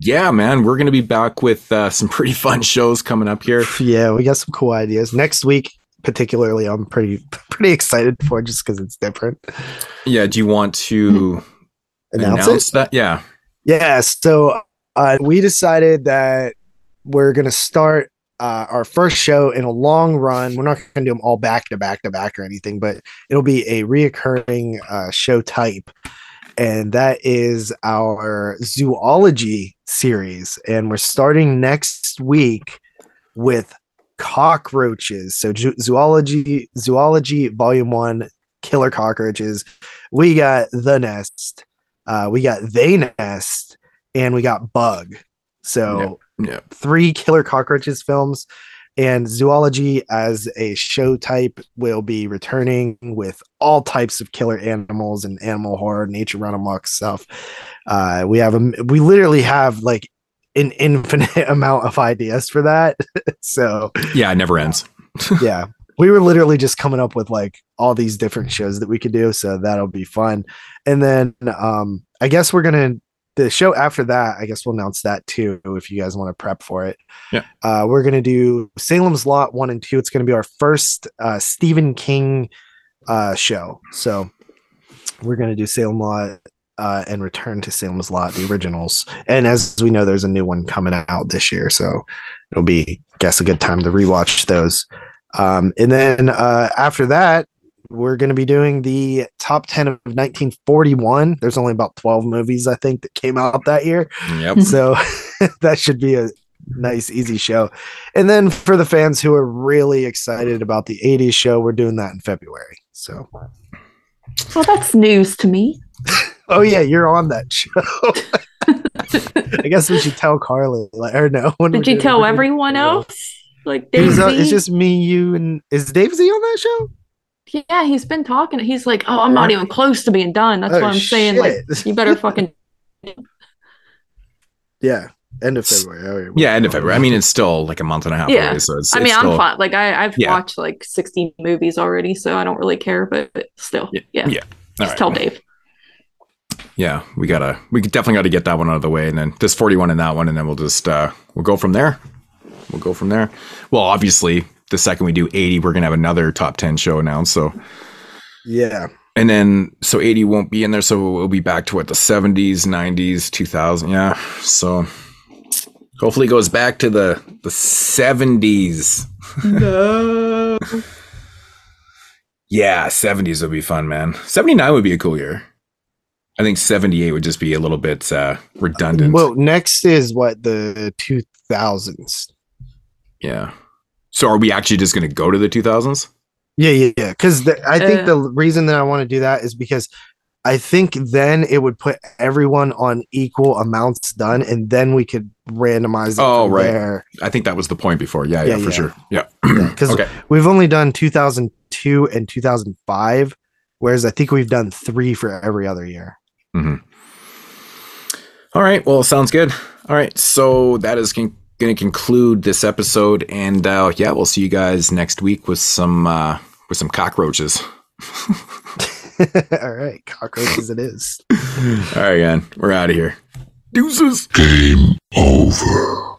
yeah, man, we're gonna be back with uh, some pretty fun shows coming up here. yeah we got some cool ideas next week particularly i'm pretty pretty excited for just because it's different Yeah. Do you want to announce, announce, that? Yeah. yeah so uh we decided that we're gonna start uh, our first show in a long run. We're not going to do them all back to back to back or anything, but it'll be a reoccurring uh, show type. And that is our zoology series. And we're starting next week with cockroaches. So zo- zoology, zoology volume one, killer cockroaches. We got the nest, uh, we got they nest, and we got bug. So Yeah. three killer cockroaches films and zoology as a show type will be returning with all types of killer animals and animal horror nature run amok stuff uh we have a we literally have like an infinite amount of ideas for that so Yeah. It never ends. yeah we were literally just coming up with like all these different shows that we could do so that'll be fun and then um i guess we're gonna the show after that i guess we'll announce that too if you guys want to prep for it Yeah. uh we're gonna do salem's lot one and two it's gonna be our first uh stephen king uh show so we're gonna do salem lot uh, and return to Salem's Lot, the originals. And as we know, there's a new one coming out this year, so it'll be, I guess, a good time to rewatch those. Um, and then uh, after that, we're going to be doing the top 10 of 1941. There's only about 12 movies, I think, that came out that year. Yep. So that should be a nice, easy show. And then for the fans who are really excited about the 80s show, we're doing that in February. So, Well, that's news to me. oh, yeah, you're on that show. I guess we should tell Carly, like, or no. when Did you tell everyone else? Like It's, uh, Daisy? it's just me, you, and is Dave Z on that show? Yeah, he's been talking. He's like, oh, I'm not even close to being done. That's Oh, why I'm saying, like, you better fucking. Yeah. End of February. Yeah, end of February. I mean, it's still like a month and a half Yeah. away, so it's. I mean, it's I'm still, fine. Like I, I've Yeah. watched like 60 movies already, so I don't really care. But, but still, Yeah. yeah, Yeah. Just right. tell Dave. Yeah, we gotta. We definitely got to get that one out of the way, and then this forty-one and that one, and then we'll just uh we'll go from there. We'll go from there. Well, obviously, the second we do eighty, we're gonna have another top ten show announced. So, Yeah. and then so eighty won't be in there, so we'll be back to what the seventies, nineties, two thousand. Yeah. So hopefully, it goes back to the the seventies. No. Yeah, seventies would be fun, man. Seventy nine would be a cool year. I think seventy eight would just be a little bit uh, redundant. Well, next is what the 2000s. Yeah. So are we actually just going to go to the 2000s? Yeah, yeah, yeah. Because I think Uh. the reason that I want to do that is because I think then it would put everyone on equal amounts done, and then we could randomize. It Oh, from right. there. I think that was the point before. Yeah, yeah, Yeah, for yeah. sure. Yeah. Because Okay. we've only done 2002 and 2005, whereas I think we've done three for every other year. All right. Well, sounds good. All right. So that is con- going to conclude this episode, and uh, yeah, we'll see you guys next week with some uh, with some cockroaches. All right, cockroaches it is. All right, man. We're out of here. Deuces. Game over.